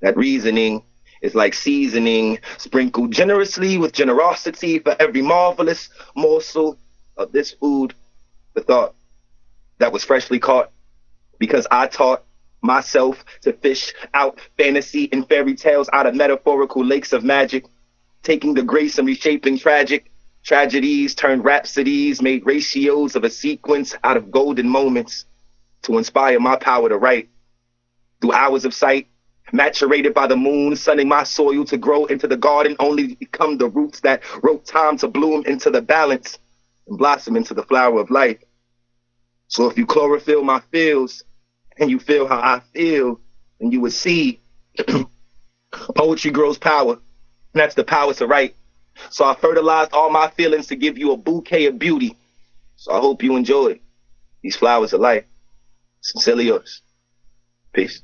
That reasoning is like seasoning sprinkled generously with generosity for every marvelous morsel of this food, the thought that was freshly caught because I taught myself to fish out fantasy and fairy tales out of metaphorical lakes of magic, taking the grace and reshaping tragic tragedies turned rhapsodies, made ratios of a sequence out of golden moments to inspire my power to write through hours of sight. Maturated by the moon, sunning my soil to grow into the garden, only to become the roots that wrote time to bloom into the balance and blossom into the flower of life. So if you chlorophyll my fields and you feel how I feel, then you would see poetry grows power. And that's the power to write. So I fertilized all my feelings to give you a bouquet of beauty. So I hope you enjoy these flowers of life. Sincerely yours. Peace.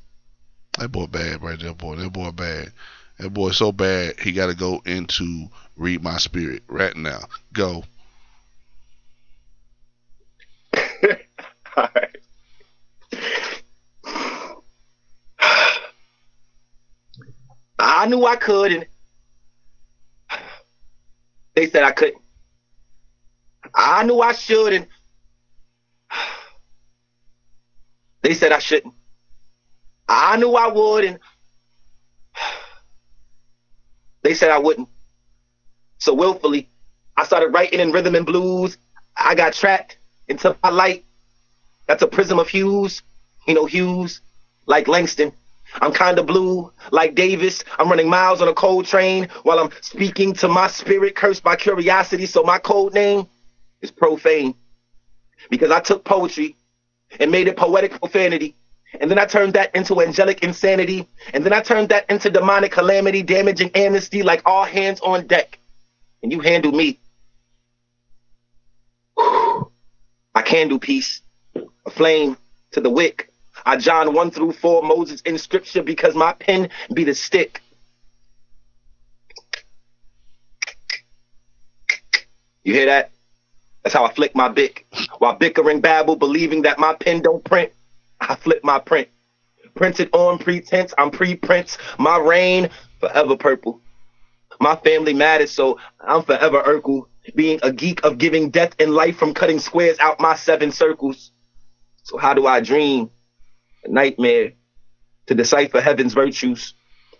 That boy bad right there, boy. That boy bad. That boy so bad he got to go into read my spirit right now. Go. All right. I knew I could, and they said I couldn't. I knew I should, and they said I shouldn't. I knew I would, and they said I wouldn't. So willfully, I started writing in rhythm and blues. I got trapped into my light. That's a prism of hues, you know, hues like Langston. I'm kinda blue, like Davis. I'm running miles on a cold train while I'm speaking to my spirit, cursed by curiosity. So my code name is profane because I took poetry and made it poetic profanity. And then I turned that into angelic insanity. And then I turned that into demonic calamity, damaging amnesty, like all hands on deck. And you handle me. I candle peace, a flame to the wick. I John 1 through 4, Moses in scripture, because my pen be the stick. You hear that? That's how I flick my Bic. While bickering babble, believing that my pen don't print, I flip my print. Printed on pretense, I'm pre-prince. My reign forever purple. My family matters, so I'm forever Urkel. Being a geek of giving death and life from cutting squares out my seven circles. So how do I dream? A nightmare to decipher heaven's virtues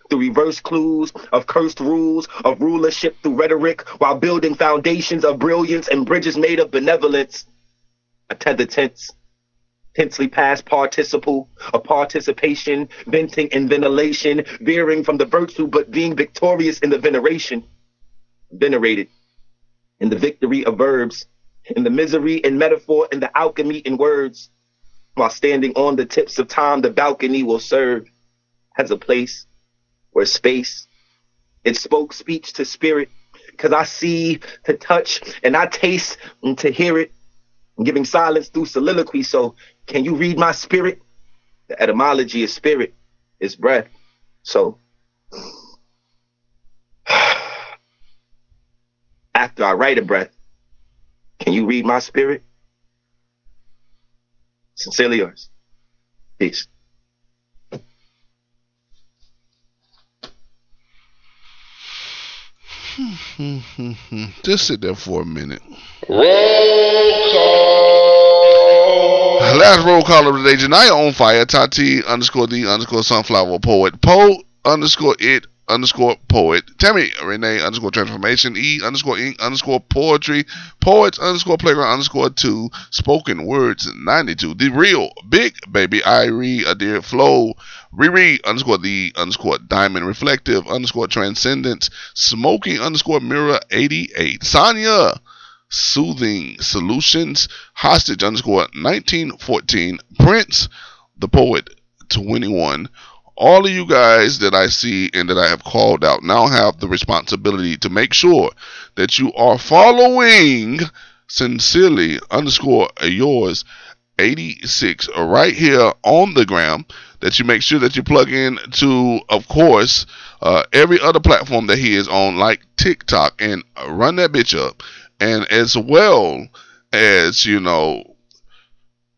through reverse clues of cursed rules of rulership through rhetoric while building foundations of brilliance and bridges made of benevolence. A tether tense, tensely past participle, a participation, venting in ventilation, veering from the virtue but being victorious in the veneration. Venerated in the victory of verbs, in the misery in metaphor, in the alchemy in words. While standing on the tips of time, the balcony will serve as a place where space, it spoke speech to spirit, because I see to touch and I taste and to hear it, and giving silence through soliloquy. So, can you read my spirit? The etymology of spirit is breath. So, after I write a breath, can you read my spirit? Sincerely yours. Peace. Just sit there for a minute. Roll call. Last roll call of the day. Janaya on fire. Tati underscore the underscore sunflower poet. Poe underscore it underscore poet. Tammy Renee underscore transformation. E underscore ink underscore poetry. Poets underscore playground underscore two. Spoken words 92. The real big baby Irie Adir Flow. Riri underscore the underscore diamond reflective underscore transcendence. Smoking underscore mirror 88. Sonia soothing solutions. Hostage underscore 1914. Prince the poet 21 all of you guys that I see and that I have called out now have the responsibility to make sure that you are following sincerely underscore yours 86 right here on the gram that you make sure that you plug in to of course uh, every other platform that he is on like tiktok and run that bitch up and as well as you know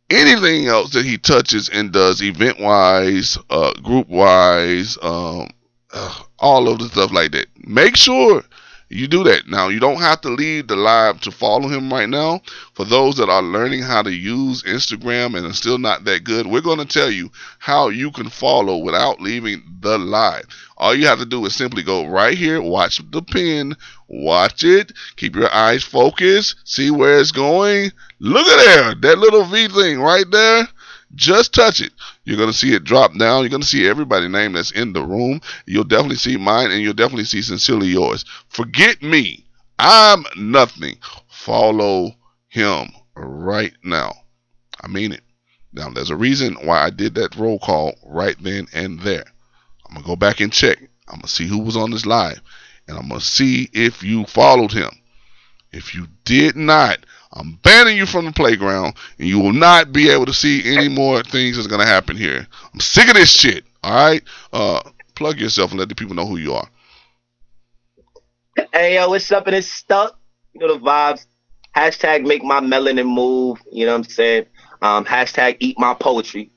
anything else that he touches and does event wise, uh, group wise, um, uh, all of the stuff like that. Make sure you do that. Now, you don't have to leave the live to follow him right now. For those that are learning how to use Instagram and are still not that good, we're going to tell you how you can follow without leaving the live. All you have to do is simply go right here, watch the pin, watch it, keep your eyes focused, see where it's going. Look at there, that little V thing right there. Just touch it. You're going to see it drop down. You're going to see everybody's name that's in the room. You'll definitely see mine and you'll definitely see sincerely yours. Forget me. I'm nothing. Follow him right now. I mean it. Now, there's a reason why I did that roll call right then and there. I'm going to go back and check. I'm going to see who was on this live. And I'm going to see if you followed him. If you did not, I'm banning you from the playground, and you will not be able to see any more things that's gonna happen here. I'm sick of this shit. All right, uh, plug yourself and let the people know who you are. Hey yo, what's up? And it's stuck. You know the vibes. Hashtag make my melanin move. You know what I'm saying? Um, hashtag eat my poetry.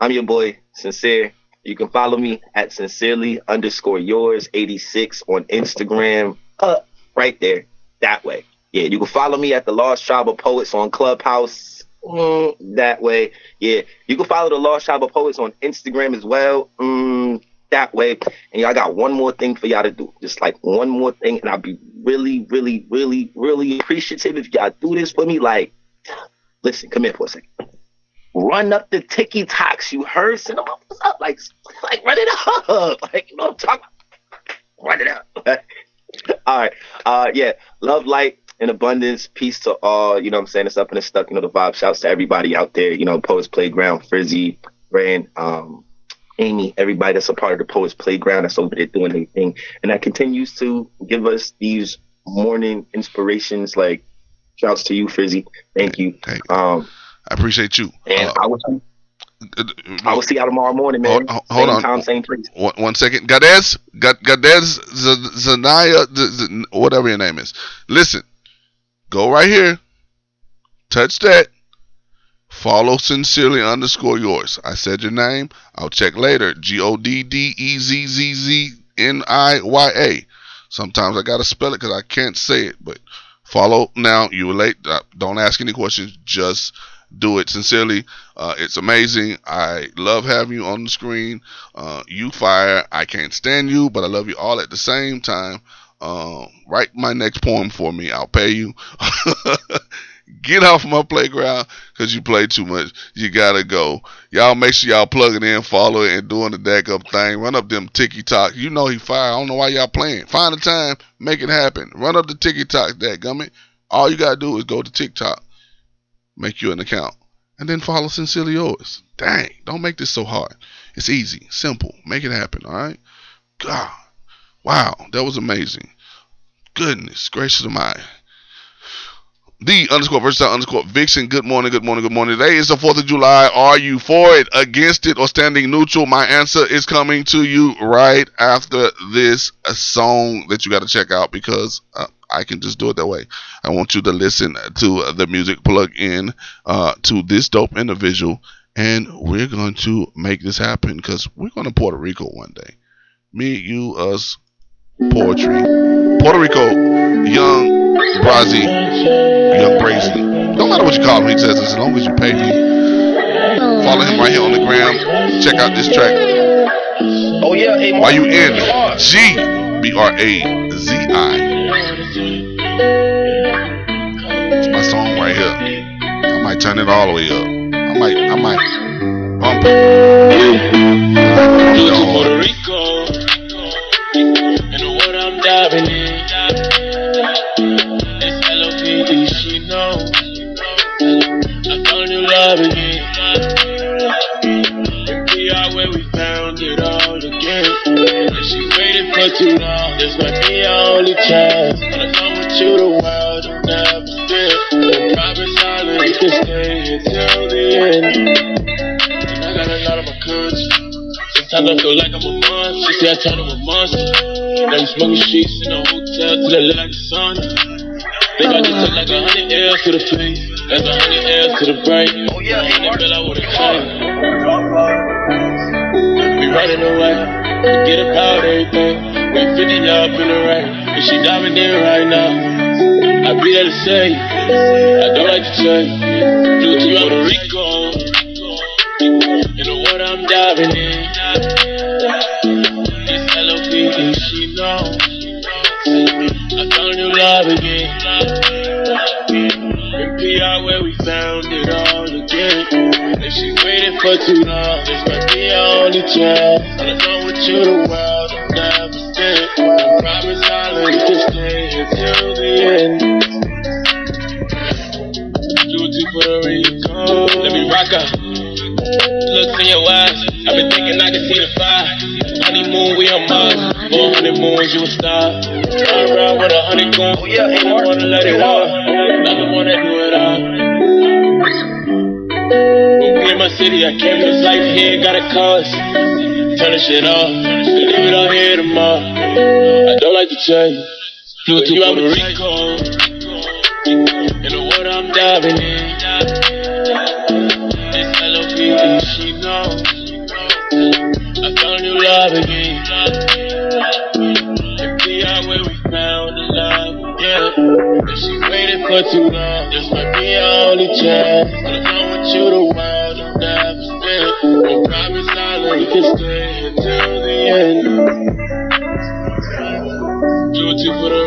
I'm your boy, Sincere. You can follow me at sincerely underscore yours 86 on Instagram. Uh, right there, that way. Yeah, you can follow me at the Lost Tribe of Poets on Clubhouse. Mm, that way. Yeah, you can follow the Lost Tribe of Poets on Instagram as well. Mm, that way. And y'all got one more thing for y'all to do. Just like one more thing. And I'll be really, really, really, really appreciative if y'all do this for me. Like, listen, come here for a second. Run up the ticky talks. You heard? Send them up. up. Like, like run it up. Like, you know what I'm talking about? Run it up. all right. Uh yeah. Love, light, and abundance. Peace to all. You know what I'm saying? It's up and it's stuck. You know, the vibe. Shouts to everybody out there. You know, Poets Playground, Frizzy, Rand, um, Amy, everybody that's a part of the Poets Playground that's over there doing their thing. And that continues to give us these morning inspirations. Like, shouts to you, Frizzy. Thank you. Hey, Um, I appreciate you. and Uh, I will see, uh, I will see y'all tomorrow morning, man. Hold- hold- same on. time, same place. One, one second. Gadez, Ga- Gadez Z- Zanaya, Z- Z- whatever your name is. Listen, go right here. Touch that. Follow sincerely underscore yours. I said your name. I'll check later. G O D D E Z Z Z N I Y A. Sometimes I gotta spell it because I can't say it. But follow now. You were late. Uh, Don't ask any questions. Just do it sincerely. Uh, it's amazing. I love having you on the screen. Uh, you fire. I can't stand you, but I love you all at the same time. Uh, write my next poem for me. I'll pay you. Get off my playground because you play too much. You gotta go. Y'all make sure y'all plugging in, following, and doing the deck up thing. Run up them ticky tock. You know he fire. I don't know why y'all playing. Find a time, make it happen. Run up the ticky tock, that gummit. All you gotta do is go to TikTok, make you an account, and then follow Sincerely Yours. Dang, don't make this so hard. It's easy, simple. Make it happen, all right? God, wow, that was amazing. Goodness gracious of mine. The underscore versatile underscore vixen. Good morning, good morning, good morning. Today is the 4th of July. Are you for it, against it, or standing neutral? My answer is coming to you right after this song that you got to check out because uh, I can just do it that way. I want you to listen to the music plug in uh, to this dope individual, and we're going to make this happen because we're going to Puerto Rico one day. Me, you, us, poetry. Puerto Rico, young Brazzy, young Brazy. Don't matter what you call him, he says, as long as you pay me. Follow him right here on the gram. Check out this track. Oh yeah, hey, Y U N G B R A Z I. It's my song right here. I might turn it all the way up. I might, I might bump it. To Puerto Rico. You know what I'm diving in. It's L-O-V-E, she knows. I found love again. And we are where we found it all again. And she for too long. This might be our only chance. If I'm with you, the world will never spin. And promise I'll let you stay until the end. And I got a lot of my country. Sometimes I feel like I'm a monster. She say I turn to a monster. Now you smoking sheets in a hotel till it look like the sun. Think I just took like a hundred L's to the face. That's a hundred L's to the brain. Oh yeah, hey, Mark. I would have changed. We running away. Forget about everything. We 50 up in the rain. And she diving in right now. I be there to say, I don't like to tell you. To Puerto Rico. You know what I'm diving in. It's L-O-V-E, she knows. I found new love again. In PR where we found it all again. And she waited for too long. This might be our only chance. And I'm with you, the world will never stand. I promise I'll let you stay until the end. Flew to Puerto Rico. Let me rock up. Looks in your eyes. I've been thinking I can see the fire. Honeymoon, we on Mars. Four honeymoons, you a star. Run around with a honeycomb. Oh yeah, hey, Mark. wanna let it walk. I'm the one that do it all. When we in my city, I came this life here, got a cause. Shit off. Leave it all here tomorrow. I don't like to tell you. Flew to Puerto Rico. You know what I'm diving in. It's L-O-V-E, she knows. I found new love again. And are where we found the love again. And she waited for too long. This might be our only chance. End. Flew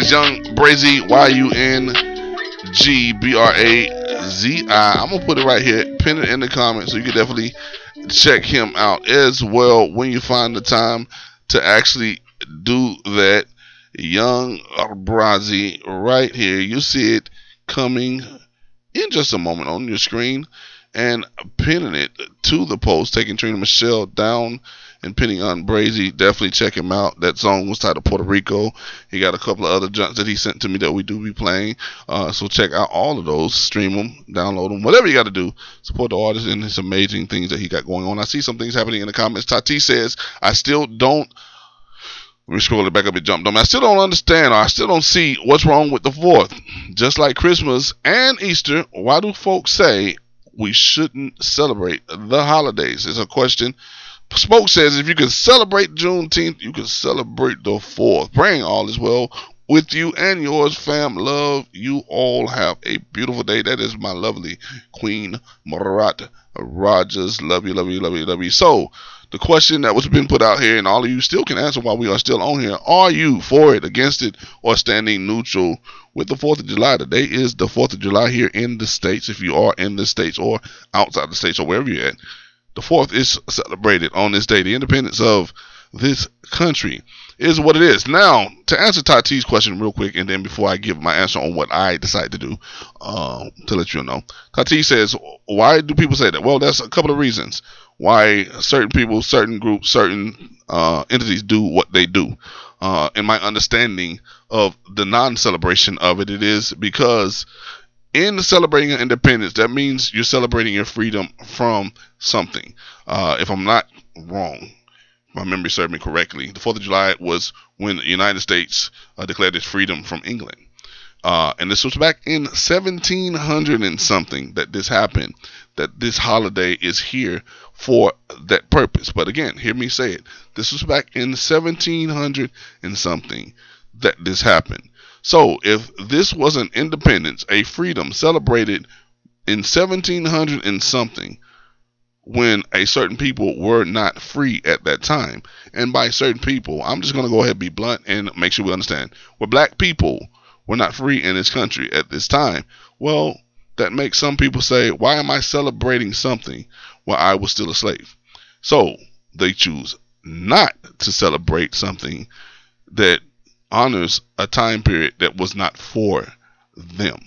is Young Brazy, Y U N G B R A Z I. I'm gonna put it right here, pin it in the comments, so you can definitely check him out as well when you find the time to actually do that. Young Brazy, right here. You see it coming in just a moment on your screen and pinning it to the post, taking Trina Michelle down and pinning on Brazy. Definitely check him out. That song was titled Puerto Rico. He got a couple of other junks that he sent to me that we do be playing. Uh, so check out all of those. Stream them, download them, whatever you got to do. Support the artist and his amazing things that he got going on. I see some things happening in the comments. Tati says, I still don't let me scroll it back up and jump. I still don't understand or I still don't see what's wrong with the fourth. Just like Christmas and Easter, why do folks say we shouldn't celebrate the holidays? It's a question. Spoke says if you can celebrate Juneteenth, you can celebrate the fourth. Praying all is well with you and yours, fam. Love you all. Have a beautiful day. That is my lovely Queen Marat Rogers. Love you, love you, love you, love you. So, the question that was been put out here, and all of you still can answer while we are still on here. Are you for it, against it, or standing neutral with the 4th of July? Today is the 4th of July here in the States. If you are in the States or outside the States or wherever you're at, the 4th is celebrated on this day, the independence of this country is what it is. Now, to answer Tati's question real quick, and then before I give my answer on what I decide to do, uh, to let you know, Tati says, why do people say that? Well, there's a couple of reasons why certain people, certain groups, certain uh, entities do what they do. Uh, in my understanding of the non-celebration of it, it is because in celebrating independence, that means you're celebrating your freedom from something. Uh, if I'm not wrong, my memory served me correctly, the 4th of July was when the United States uh, declared its freedom from England. Uh, and this was back in 1700 and something that this happened, that this holiday is here for that purpose. But again, hear me say it. This was back in 1700 and something that this happened. So if this was an independence, a freedom celebrated in 1700 and something, when a certain people were not free at that time. And by certain people, I'm just going to go ahead and be blunt and make sure we understand. Where black people were not free in this country at this time, well, that makes some people say, why am I celebrating something while I was still a slave? So they choose not to celebrate something that honors a time period that was not for them.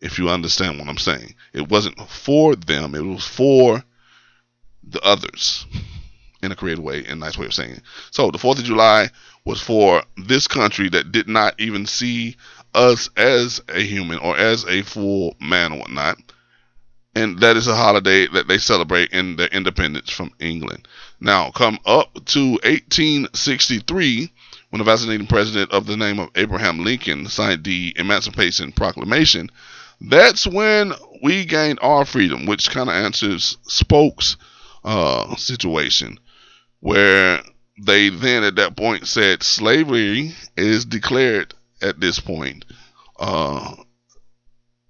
If you understand what I'm saying, it wasn't for them, it was for the others in a creative way and nice way of saying it. So the 4th of July was for this country that did not even see us as a human or as a full man or whatnot. And that is a holiday that they celebrate in their independence from England. Now, come up to 1863, when the vaccinating president of the name of Abraham Lincoln signed the Emancipation Proclamation, that's when we gained our freedom, which kind of answers Spoke's uh, situation where they then at that point said slavery is declared at this point uh,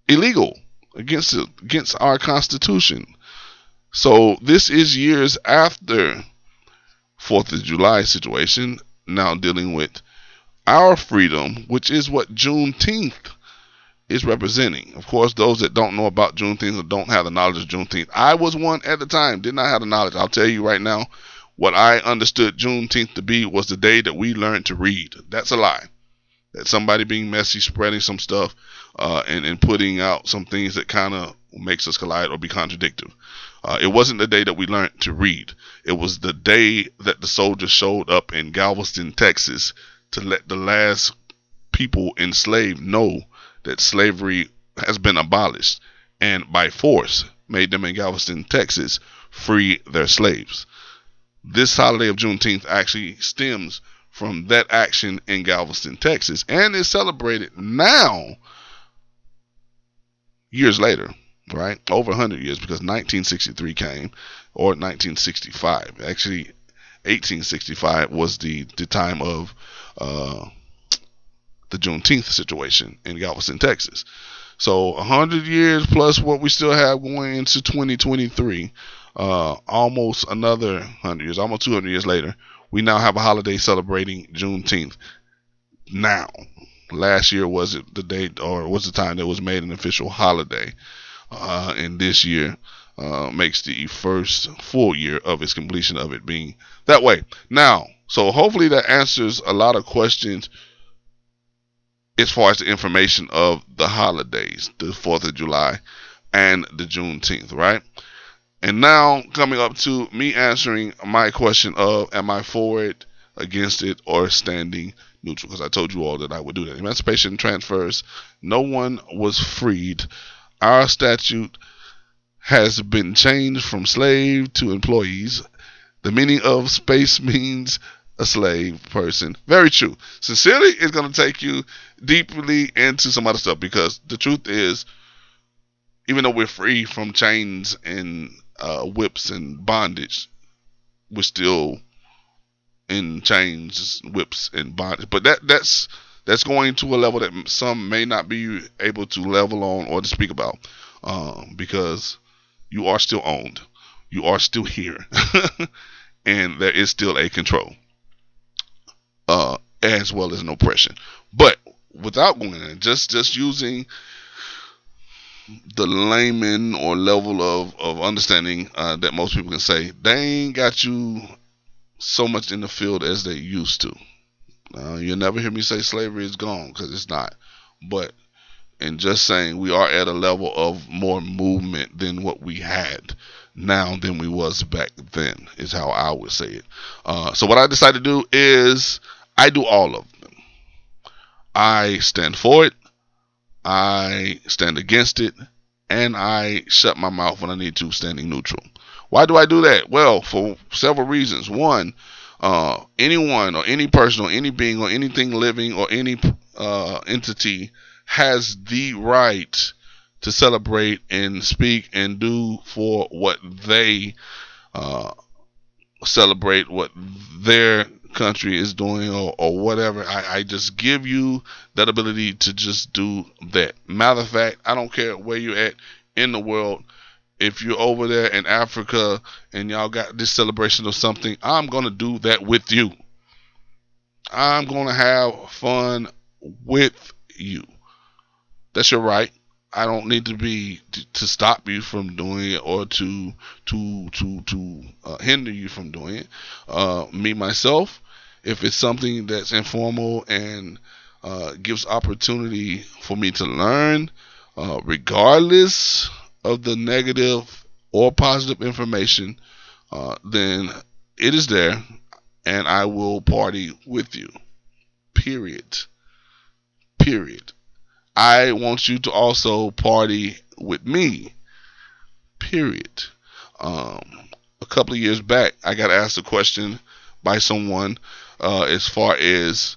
illegal against against our constitution. So this is years after Fourth of July situation. Now dealing with our freedom, which is what Juneteenth is representing. Of course, those that don't know about Juneteenth or don't have the knowledge of Juneteenth, I was one at the time, did not have the knowledge. I'll tell you right now, what I understood Juneteenth to be was the day that we learned to read. That's a lie. That somebody being messy, spreading some stuff, uh, and, and putting out some things that kind of makes us collide or be contradictory. Uh, it wasn't the day that we learned to read. It was the day that the soldiers showed up in Galveston, Texas, to let the last people enslaved know that slavery has been abolished and by force made them in Galveston, Texas, free their slaves. This holiday of Juneteenth actually stems from that action in Galveston, Texas, and is celebrated now, years later, right? Over 100 years because 1963 came, or 1965. Actually, 1865 was the, the time of uh, the Juneteenth situation in Galveston, Texas. So 100 years plus what we still have going into 2023, uh, almost another 100 years, almost 200 years later, we now have a holiday celebrating Juneteenth. Now, last year was it the date or was the time that was made an official holiday, uh, and this year uh, makes the first full year of its completion of it being that way. Now, so hopefully that answers a lot of questions as far as the information of the holidays, the 4th of July and the Juneteenth, right? And now coming up to me answering my question of am I for it, against it, or standing neutral? Because I told you all that I would do that. Emancipation transfers, no one was freed. Our statute has been changed from slave to employees. The meaning of space means a slave person. Very true. Sincerely is going to take you deeply into some other stuff because the truth is, even though we're free from chains and uh, whips and bondage, we're still in chains, whips, and bondage. But that that's that's going to a level that some may not be able to level on or to speak about, um, because you are still owned, you are still here, and there is still a control, uh, as well as an oppression. But without going in, just just using the layman or level of, of understanding uh, that most people can say, they ain't got you so much in the field as they used to. Uh, you'll never hear me say slavery is gone because it's not. But in just saying we are at a level of more movement than what we had now than we was back then is how I would say it. Uh, so what I decided to do is I do all of them. I stand for it. I stand against it, and I shut my mouth when I need to, standing neutral. Why do I do that? Well, for several reasons. One, uh, anyone or any person or any being or anything living or any uh, entity has the right to celebrate and speak and do for what they uh, celebrate, what their country is doing or, or whatever. I, I just give you that ability to just do that. Matter of fact, I don't care where you're at in the world. If you're over there in Africa and y'all got this celebration or something, I'm to do that with you. I'm to have fun with you. That's your right. I don't need to be to, to stop you from doing it or to to to to uh, hinder you from doing it. Uh, me myself, if it's something that's informal and uh, gives opportunity for me to learn, uh, regardless of the negative or positive information, uh, then it is there, and I will party with you. Period. Period. I want you to also party with me. Period. Um, a couple of years back, I got asked a question by someone uh, as far as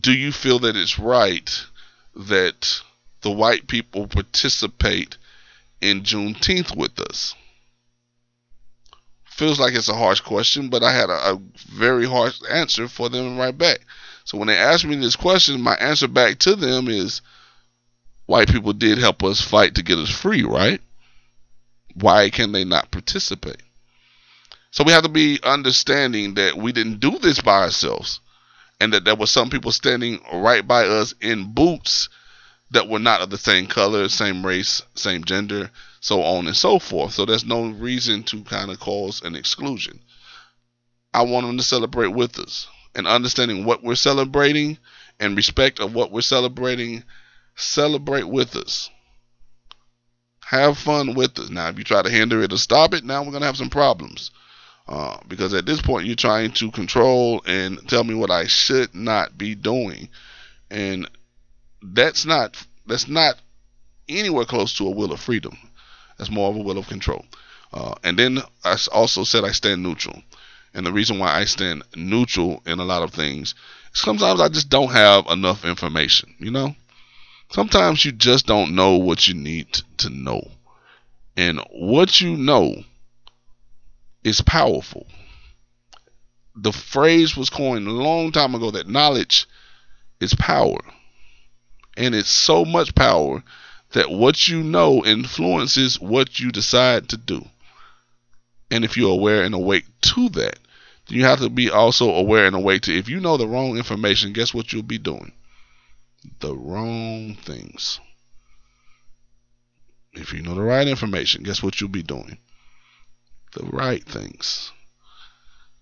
do you feel that it's right that the white people participate in Juneteenth with us? Feels like it's a harsh question, but I had a, a very harsh answer for them right back. So when they asked me this question, my answer back to them is white people did help us fight to get us free, right? Why can they not participate? So we have to be understanding that we didn't do this by ourselves and that there were some people standing right by us in boots that were not of the same color, same race, same gender, so on and so forth. So there's no reason to kind of cause an exclusion. I want them to celebrate with us and understanding what we're celebrating and respect of what we're celebrating Celebrate with us. Have fun with us. Now, if you try to hinder it or stop it, now we're going to have some problems. Uh, because at this point, you're trying to control and tell me what I should not be doing. And that's not that's not anywhere close to a will of freedom. That's more of a will of control. Uh, and then I also said I stand neutral. And the reason why I stand neutral in a lot of things is sometimes I just don't have enough information, you know? Sometimes you just don't know what you need to know. And what you know is powerful. The phrase was coined a long time ago that knowledge is power. And it's so much power that what you know influences what you decide to do. And if you're aware and awake to that, then you have to be also aware and awake to if you know the wrong information, guess what you'll be doing? The wrong things. If you know the right information, guess what you'll be doing? The right things.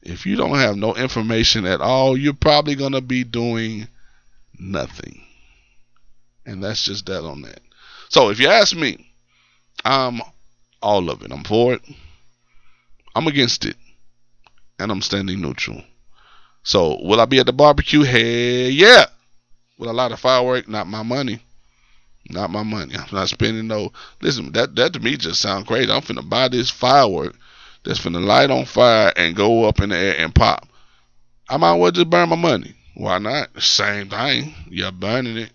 If you don't have no information at all, you're probably going to be doing nothing. And that's just that on that. So if you ask me, I'm all of it. I'm for it. I'm against it. And I'm standing neutral. So will I be at the barbecue? Hey, yeah. With a lot of firework, not my money. Not my money. I'm not spending no. Listen, that that to me just sounds crazy. I'm finna buy this firework that's finna light on fire and go up in the air and pop. I might well just burn my money. Why not? Same thing. You're burning it.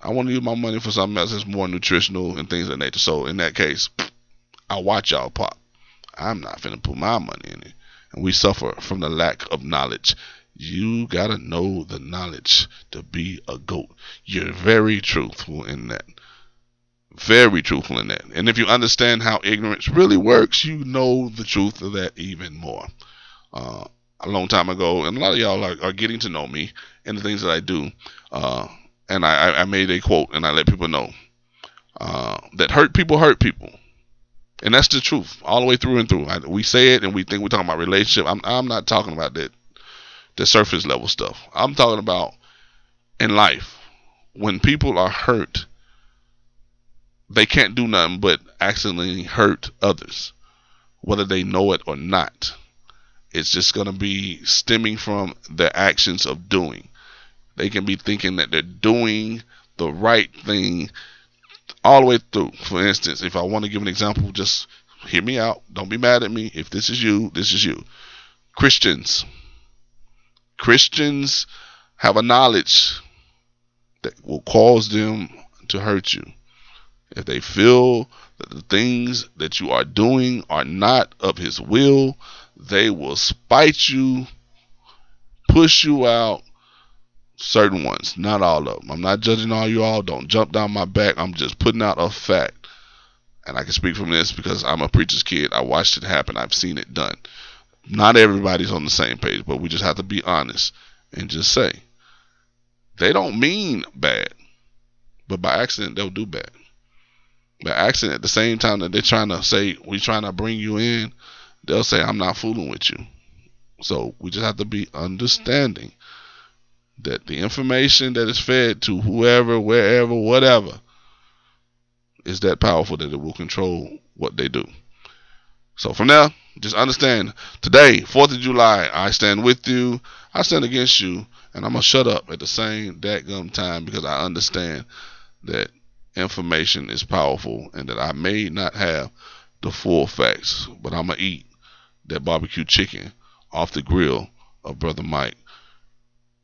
I want to use my money for something else that's more nutritional and things of that nature. So in that case, I watch y'all pop. I'm not finna put my money in it. And we suffer from the lack of knowledge. You gotta know the knowledge to be a goat. You're very truthful in that. Very truthful in that. And if you understand how ignorance really works, you know the truth of that even more. Uh, a long time ago, and a lot of y'all are, are, getting to know me and the things that I do. Uh, and I, I made a quote and I let people know uh, that hurt people hurt people. And that's the truth, all the way through and through. I, we say it, and we think we're talking about relationship. I'm, I'm not talking about that, the surface level stuff. I'm talking about in life when people are hurt, they can't do nothing but accidentally hurt others, whether they know it or not. It's just going to be stemming from their actions of doing. They can be thinking that they're doing the right thing all the way through. For instance, if I want to give an example, just hear me out. Don't be mad at me. If this is you, this is you. Christians. Christians have a knowledge that will cause them to hurt you. If they feel that the things that you are doing are not of His will, they will spite you, push you out, certain ones, not all of them. I'm not judging all you all. Don't jump down my back. I'm just putting out a fact. And I can speak from this because I'm a preacher's kid. I watched it happen. I've seen it done. Not everybody's on the same page, but we just have to be honest and just say they don't mean bad, but by accident they'll do bad. By accident, at the same time that they're trying to say we're trying to bring you in, they'll say I'm not fooling with you. So we just have to be understanding that the information that is fed to whoever, wherever, whatever is that powerful that it will control what they do. So from there, just understand today, 4th of July, I stand with you, I stand against you, and I'm going to shut up at the same dadgum time because I understand that information is powerful and that I may not have the full facts, but I'm going to eat that barbecue chicken off the grill of Brother Mike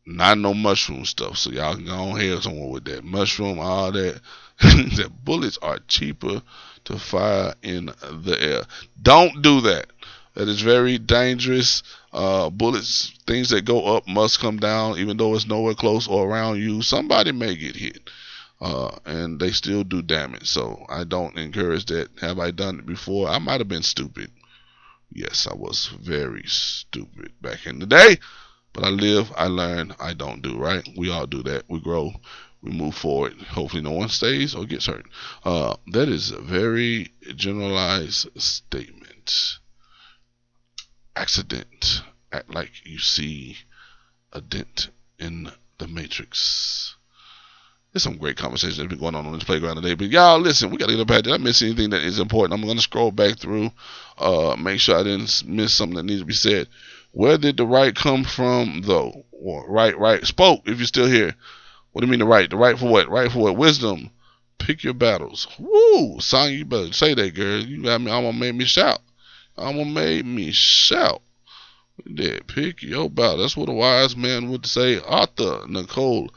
not no mushroom stuff. So y'all can go ahead somewhere with that mushroom, all that. the bullets are cheaper to fire in the air. Don't do that. That is very dangerous. Uh, bullets, things that go up must come down, even though it's nowhere close or around you. Somebody may get hit, uh, and they still do damage. So I don't encourage that. Have I done it before? I might have been stupid. Yes, I was very stupid back in the day. But I live, I learn, I don't do, right? We all do that. We grow, we move forward. Hopefully, no one stays or gets hurt. Uh, that is a very generalized statement. Accident. Act like you see a dent in the matrix. There's some great conversations that have been going on on this playground today. But y'all, listen, we got to get up ahead. Did I miss anything that is important? I'm going to scroll back through, uh, make sure I didn't miss something that needs to be said. Where did the right come from, though? Or right, right. Spoke, if you're still here. What do you mean the right? The right for what? Right for what? Wisdom. Pick your battles. Woo! Song, you better say that, girl. You got gonna make me shout. I'm gonna make me shout. Did pick your battle. That's what a wise man would say. Arthur Nicole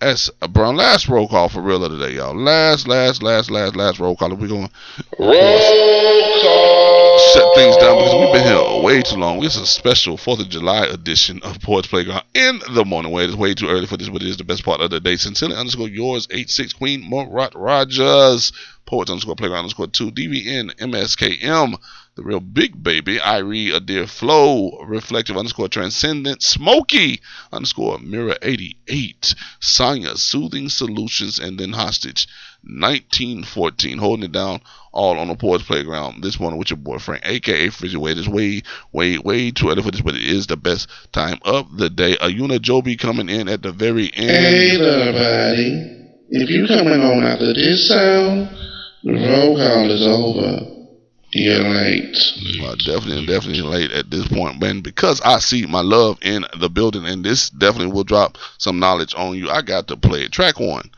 S. Brown. Last roll call for real of the day, y'all. Last, last, last, last, last roll call. We're going to shut things down because we've been here way too long. This is a special 4th of July edition of Poets Playground in the morning. Wait, it's way too early for this, but it is the best part of the day. Sincerely underscore yours, 86 Queen Murat Rogers. Poets underscore Playground underscore 2. DVN MSKM the real big baby, Irie, a dear flow, reflective underscore transcendent, smoky underscore mirror 88, Sonya, soothing solutions, and then hostage 1914, holding it down all on the Poets Playground this morning with your boyfriend, aka Fridge Wait. It's way, way, way too early for this, but it is the best time of the day. Ayuna Joby coming in at the very end. Hey, buddy. If you coming on after this sound, the roll call is over. You're late. Uh, definitely, definitely late at this point, man. Because I see my love in the building, and this definitely will drop some knowledge on you. I got to play it. Track one,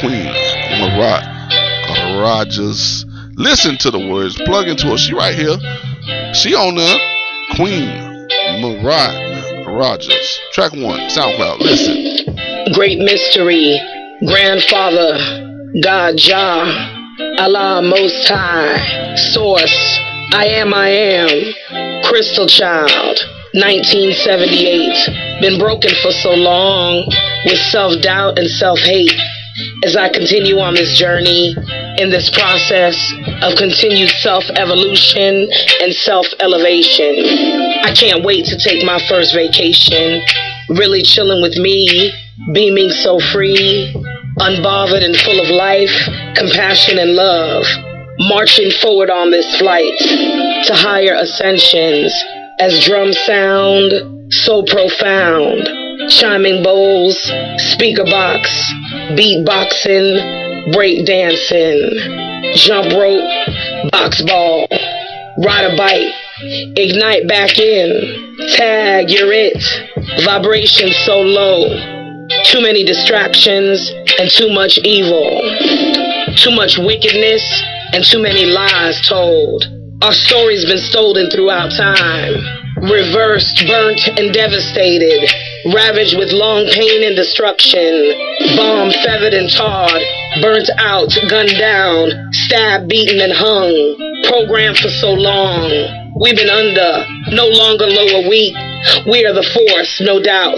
Queen Marat Rogers. Listen to the words. Plug into her. She right here. She on the Queen Marat Rogers. Track one, SoundCloud. Listen. Great mystery, grandfather, God Jah. Allah Most High, Source, I Am I Am, Crystal Child, 1978. Been broken for so long with self doubt and self hate. As I continue on this journey, in this process of continued self evolution and self elevation, I can't wait to take my first vacation. Really chilling with me, beaming so free, unbothered and full of life, compassion, and love, marching forward on this flight to higher ascensions as drums sound so profound, chiming bowls, speaker box, beatboxing, break dancing, jump rope, box ball, ride a bike, ignite back in, tag, you're it, vibration so low, too many distractions and too much evil, too much wickedness and too many lies told. Our story's been stolen throughout time, reversed, burnt, and devastated, ravaged with long pain and destruction, bombed, feathered, and tarred, burnt out, gunned down, stabbed, beaten, and hung, programmed for so long. We've been under, no longer low or weak. We are the force, no doubt.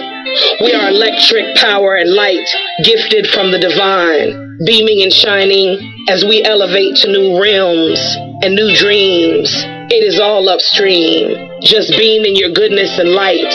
We are electric power and light, gifted from the divine, beaming and shining as we elevate to new realms and new dreams. It is all upstream. Just beam in your goodness and light.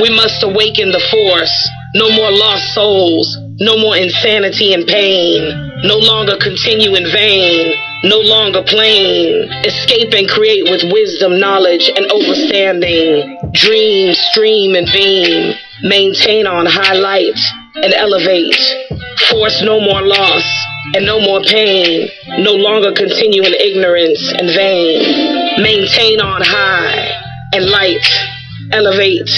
We must awaken the force. No more lost souls. No more insanity and pain. No longer continue in vain. No longer plain. Escape and create with wisdom, knowledge, and overstanding. Dream, stream, and beam. Maintain on high light and elevate. Force no more loss and no more pain. No longer continue in ignorance and vain. Maintain on high and light. Elevate.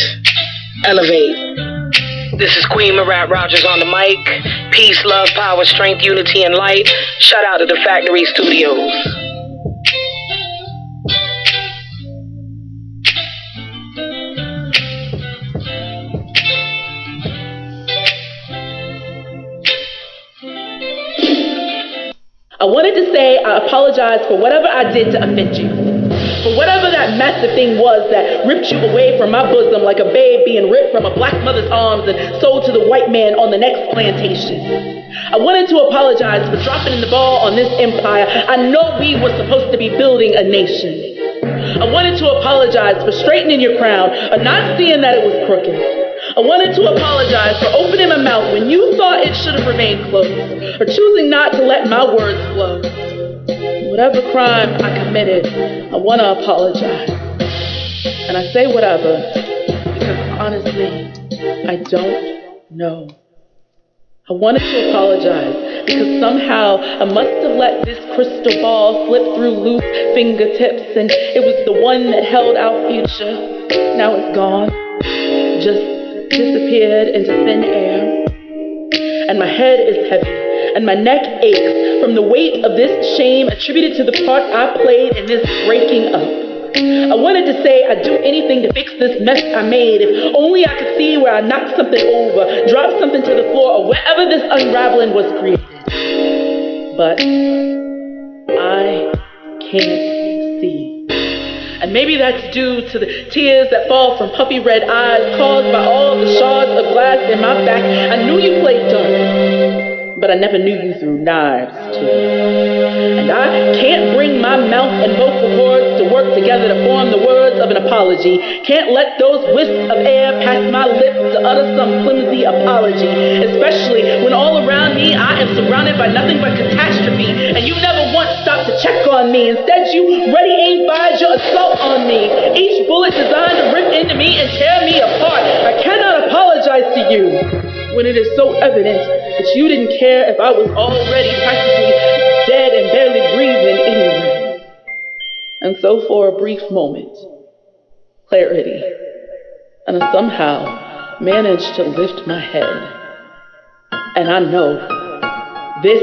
Elevate. This is Queen Marat Rogers on the mic. Peace, love, power, strength, unity, and light. Shout out to the Factory Studios. I wanted to say I apologize for whatever I did to offend you. For whatever that massive thing was that ripped you away from my bosom like a babe being ripped from a black mother's arms and sold to the white man on the next plantation. I wanted to apologize for dropping the ball on this empire. I know we were supposed to be building a nation. I wanted to apologize for straightening your crown or not seeing that it was crooked. I wanted to apologize for opening my mouth when you thought it should have remained closed, or choosing not to let my words flow. Whatever crime I committed, I want to apologize. And I say whatever because honestly, I don't know. I wanted to apologize because somehow I must have let this crystal ball slip through loose fingertips, and it was the one that held our future. Now it's gone, just disappeared into thin air. And my head is heavy, and my neck aches from the weight of this shame attributed to the part I played in this breaking up. I wanted to say I'd do anything to fix this mess I made. If only I could see where I knocked something over, dropped something to the floor, or wherever this unraveling was created. But I can't see. And maybe that's due to the tears that fall from puppy red eyes caused by all the shards of glass in my back. I knew you played dark, but I never knew you threw knives too. And I can't bring my mouth and vocal cords to work together to form the words of an apology. Can't let those wisps of air pass my lips to utter some flimsy apology. Especially when all around me I am surrounded by nothing but catastrophe. And you never once stopped to check on me. Instead, you ready aim fired your assault on me. Each bullet designed to rip into me and tear me apart. I cannot apologize to you when it is so evident that you didn't care if I was already practically dead and barely breathing anyway. And so, for a brief moment, clarity, and I somehow managed to lift my head. And I know this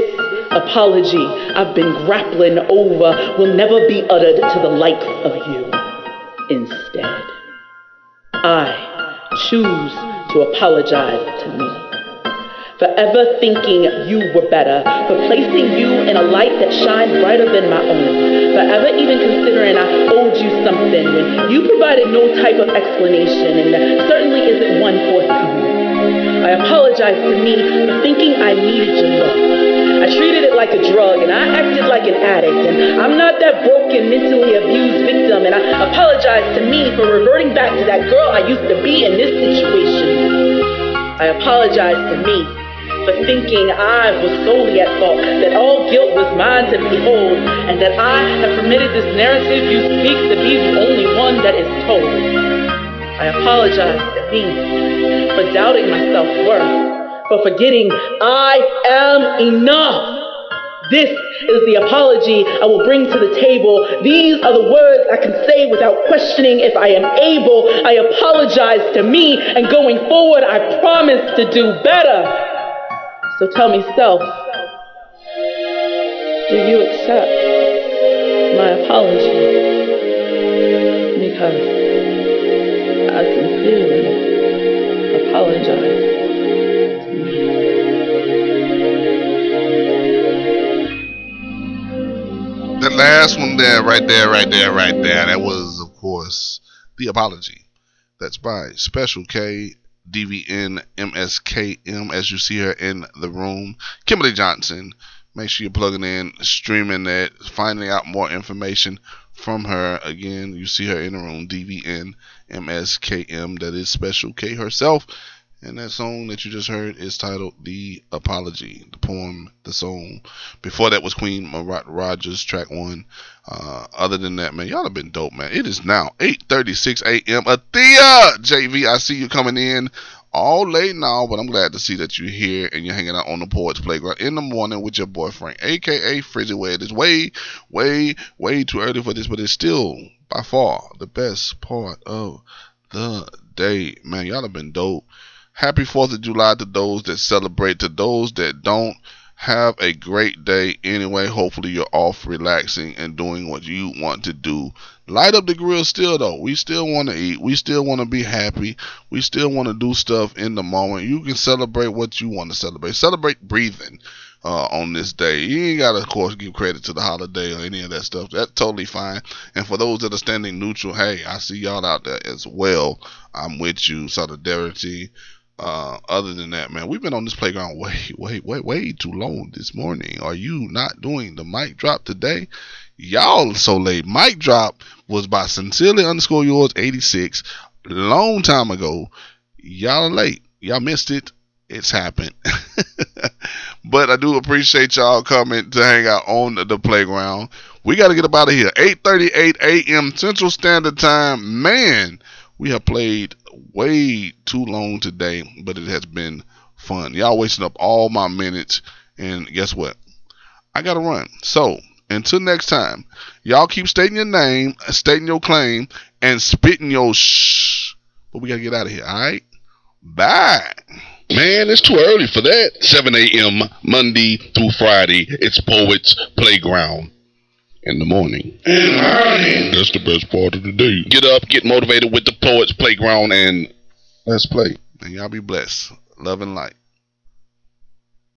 apology I've been grappling over will never be uttered to the likes of you. Instead, I choose to apologize to me. Forever thinking you were better, for placing you in a light that shines brighter than my own. Forever even considering I owed you something when you provided no type of explanation, and certainly isn't one forthcoming. I apologize to me for thinking I needed your love. I treated it like a drug and I acted like an addict. And I'm not that broken, mentally abused victim. And I apologize to me for reverting back to that girl I used to be in this situation. I apologize to me for thinking I was solely at fault, that all guilt was mine to behold, and that I have permitted this narrative you speak to be the only one that is told. I apologize me for doubting my self worth, for forgetting I am enough. This is the apology I will bring to the table. These are the words I can say without questioning if I am able. I apologize to me, and going forward, I promise to do better. So tell me, self, do you accept my apology? Because Sincerely apologize last one there, right there, right there, right there. That was, of course, the apology. That's by Special K, DVN, MSKM, as you see her in the room. Kimberly Johnson. Make sure you're plugging in, streaming that, finding out more information from her. Again, you see her in the room, DVN, MSKM. That is Special K herself. And that song that you just heard is titled The Apology, the poem, the song. Before that was Queen Marat Rogers, track one. Uh, other than that, man, y'all have been dope, man. It is now 8.36 a.m. Athea, JV, I see you coming in all late now, but I'm glad to see that you're here and you're hanging out on the Poets Playground in the morning with your boyfriend, aka Frizzy Way. It is way, way, way too early for this, but it's still by far the best part of the day. Man, y'all have been dope. Happy 4th of July to those that celebrate, to those that don't. Have a great day anyway. Hopefully, you're off relaxing and doing what you want to do. Light up the grill still, though. We still want to eat. We still want to be happy. We still want to do stuff in the moment. You can celebrate what you want to celebrate. Celebrate breathing uh, on this day. You ain't got to, of course, give credit to the holiday or any of that stuff. That's totally fine. And for those that are standing neutral, hey, I see y'all out there as well. I'm with you. Solidarity. Uh, other than that, man, we've been on this playground way, way, way, way too long this morning. Are you not doing the mic drop today? Y'all so late. Mic drop was by sincerely underscore yours 86 long time ago. Y'all late. Y'all missed it. It's happened. but I do appreciate y'all coming to hang out on the playground. We got to get up out of here. 8:38 a.m. Central Standard Time. Man, we have played way too long today, but it has been fun. Y'all wasting up all my minutes, and guess what? I gotta run. So until next time, y'all keep stating your name, stating your claim, and spitting your shh. But we gotta get out of here. All right. Bye. Man, it's too early for that. 7 a.m. Monday through Friday. It's Poets Playground. In the morning. In the morning. That's the best part of the day. Get up, get motivated with the Poets Playground, and let's play. And y'all be blessed. Love and light.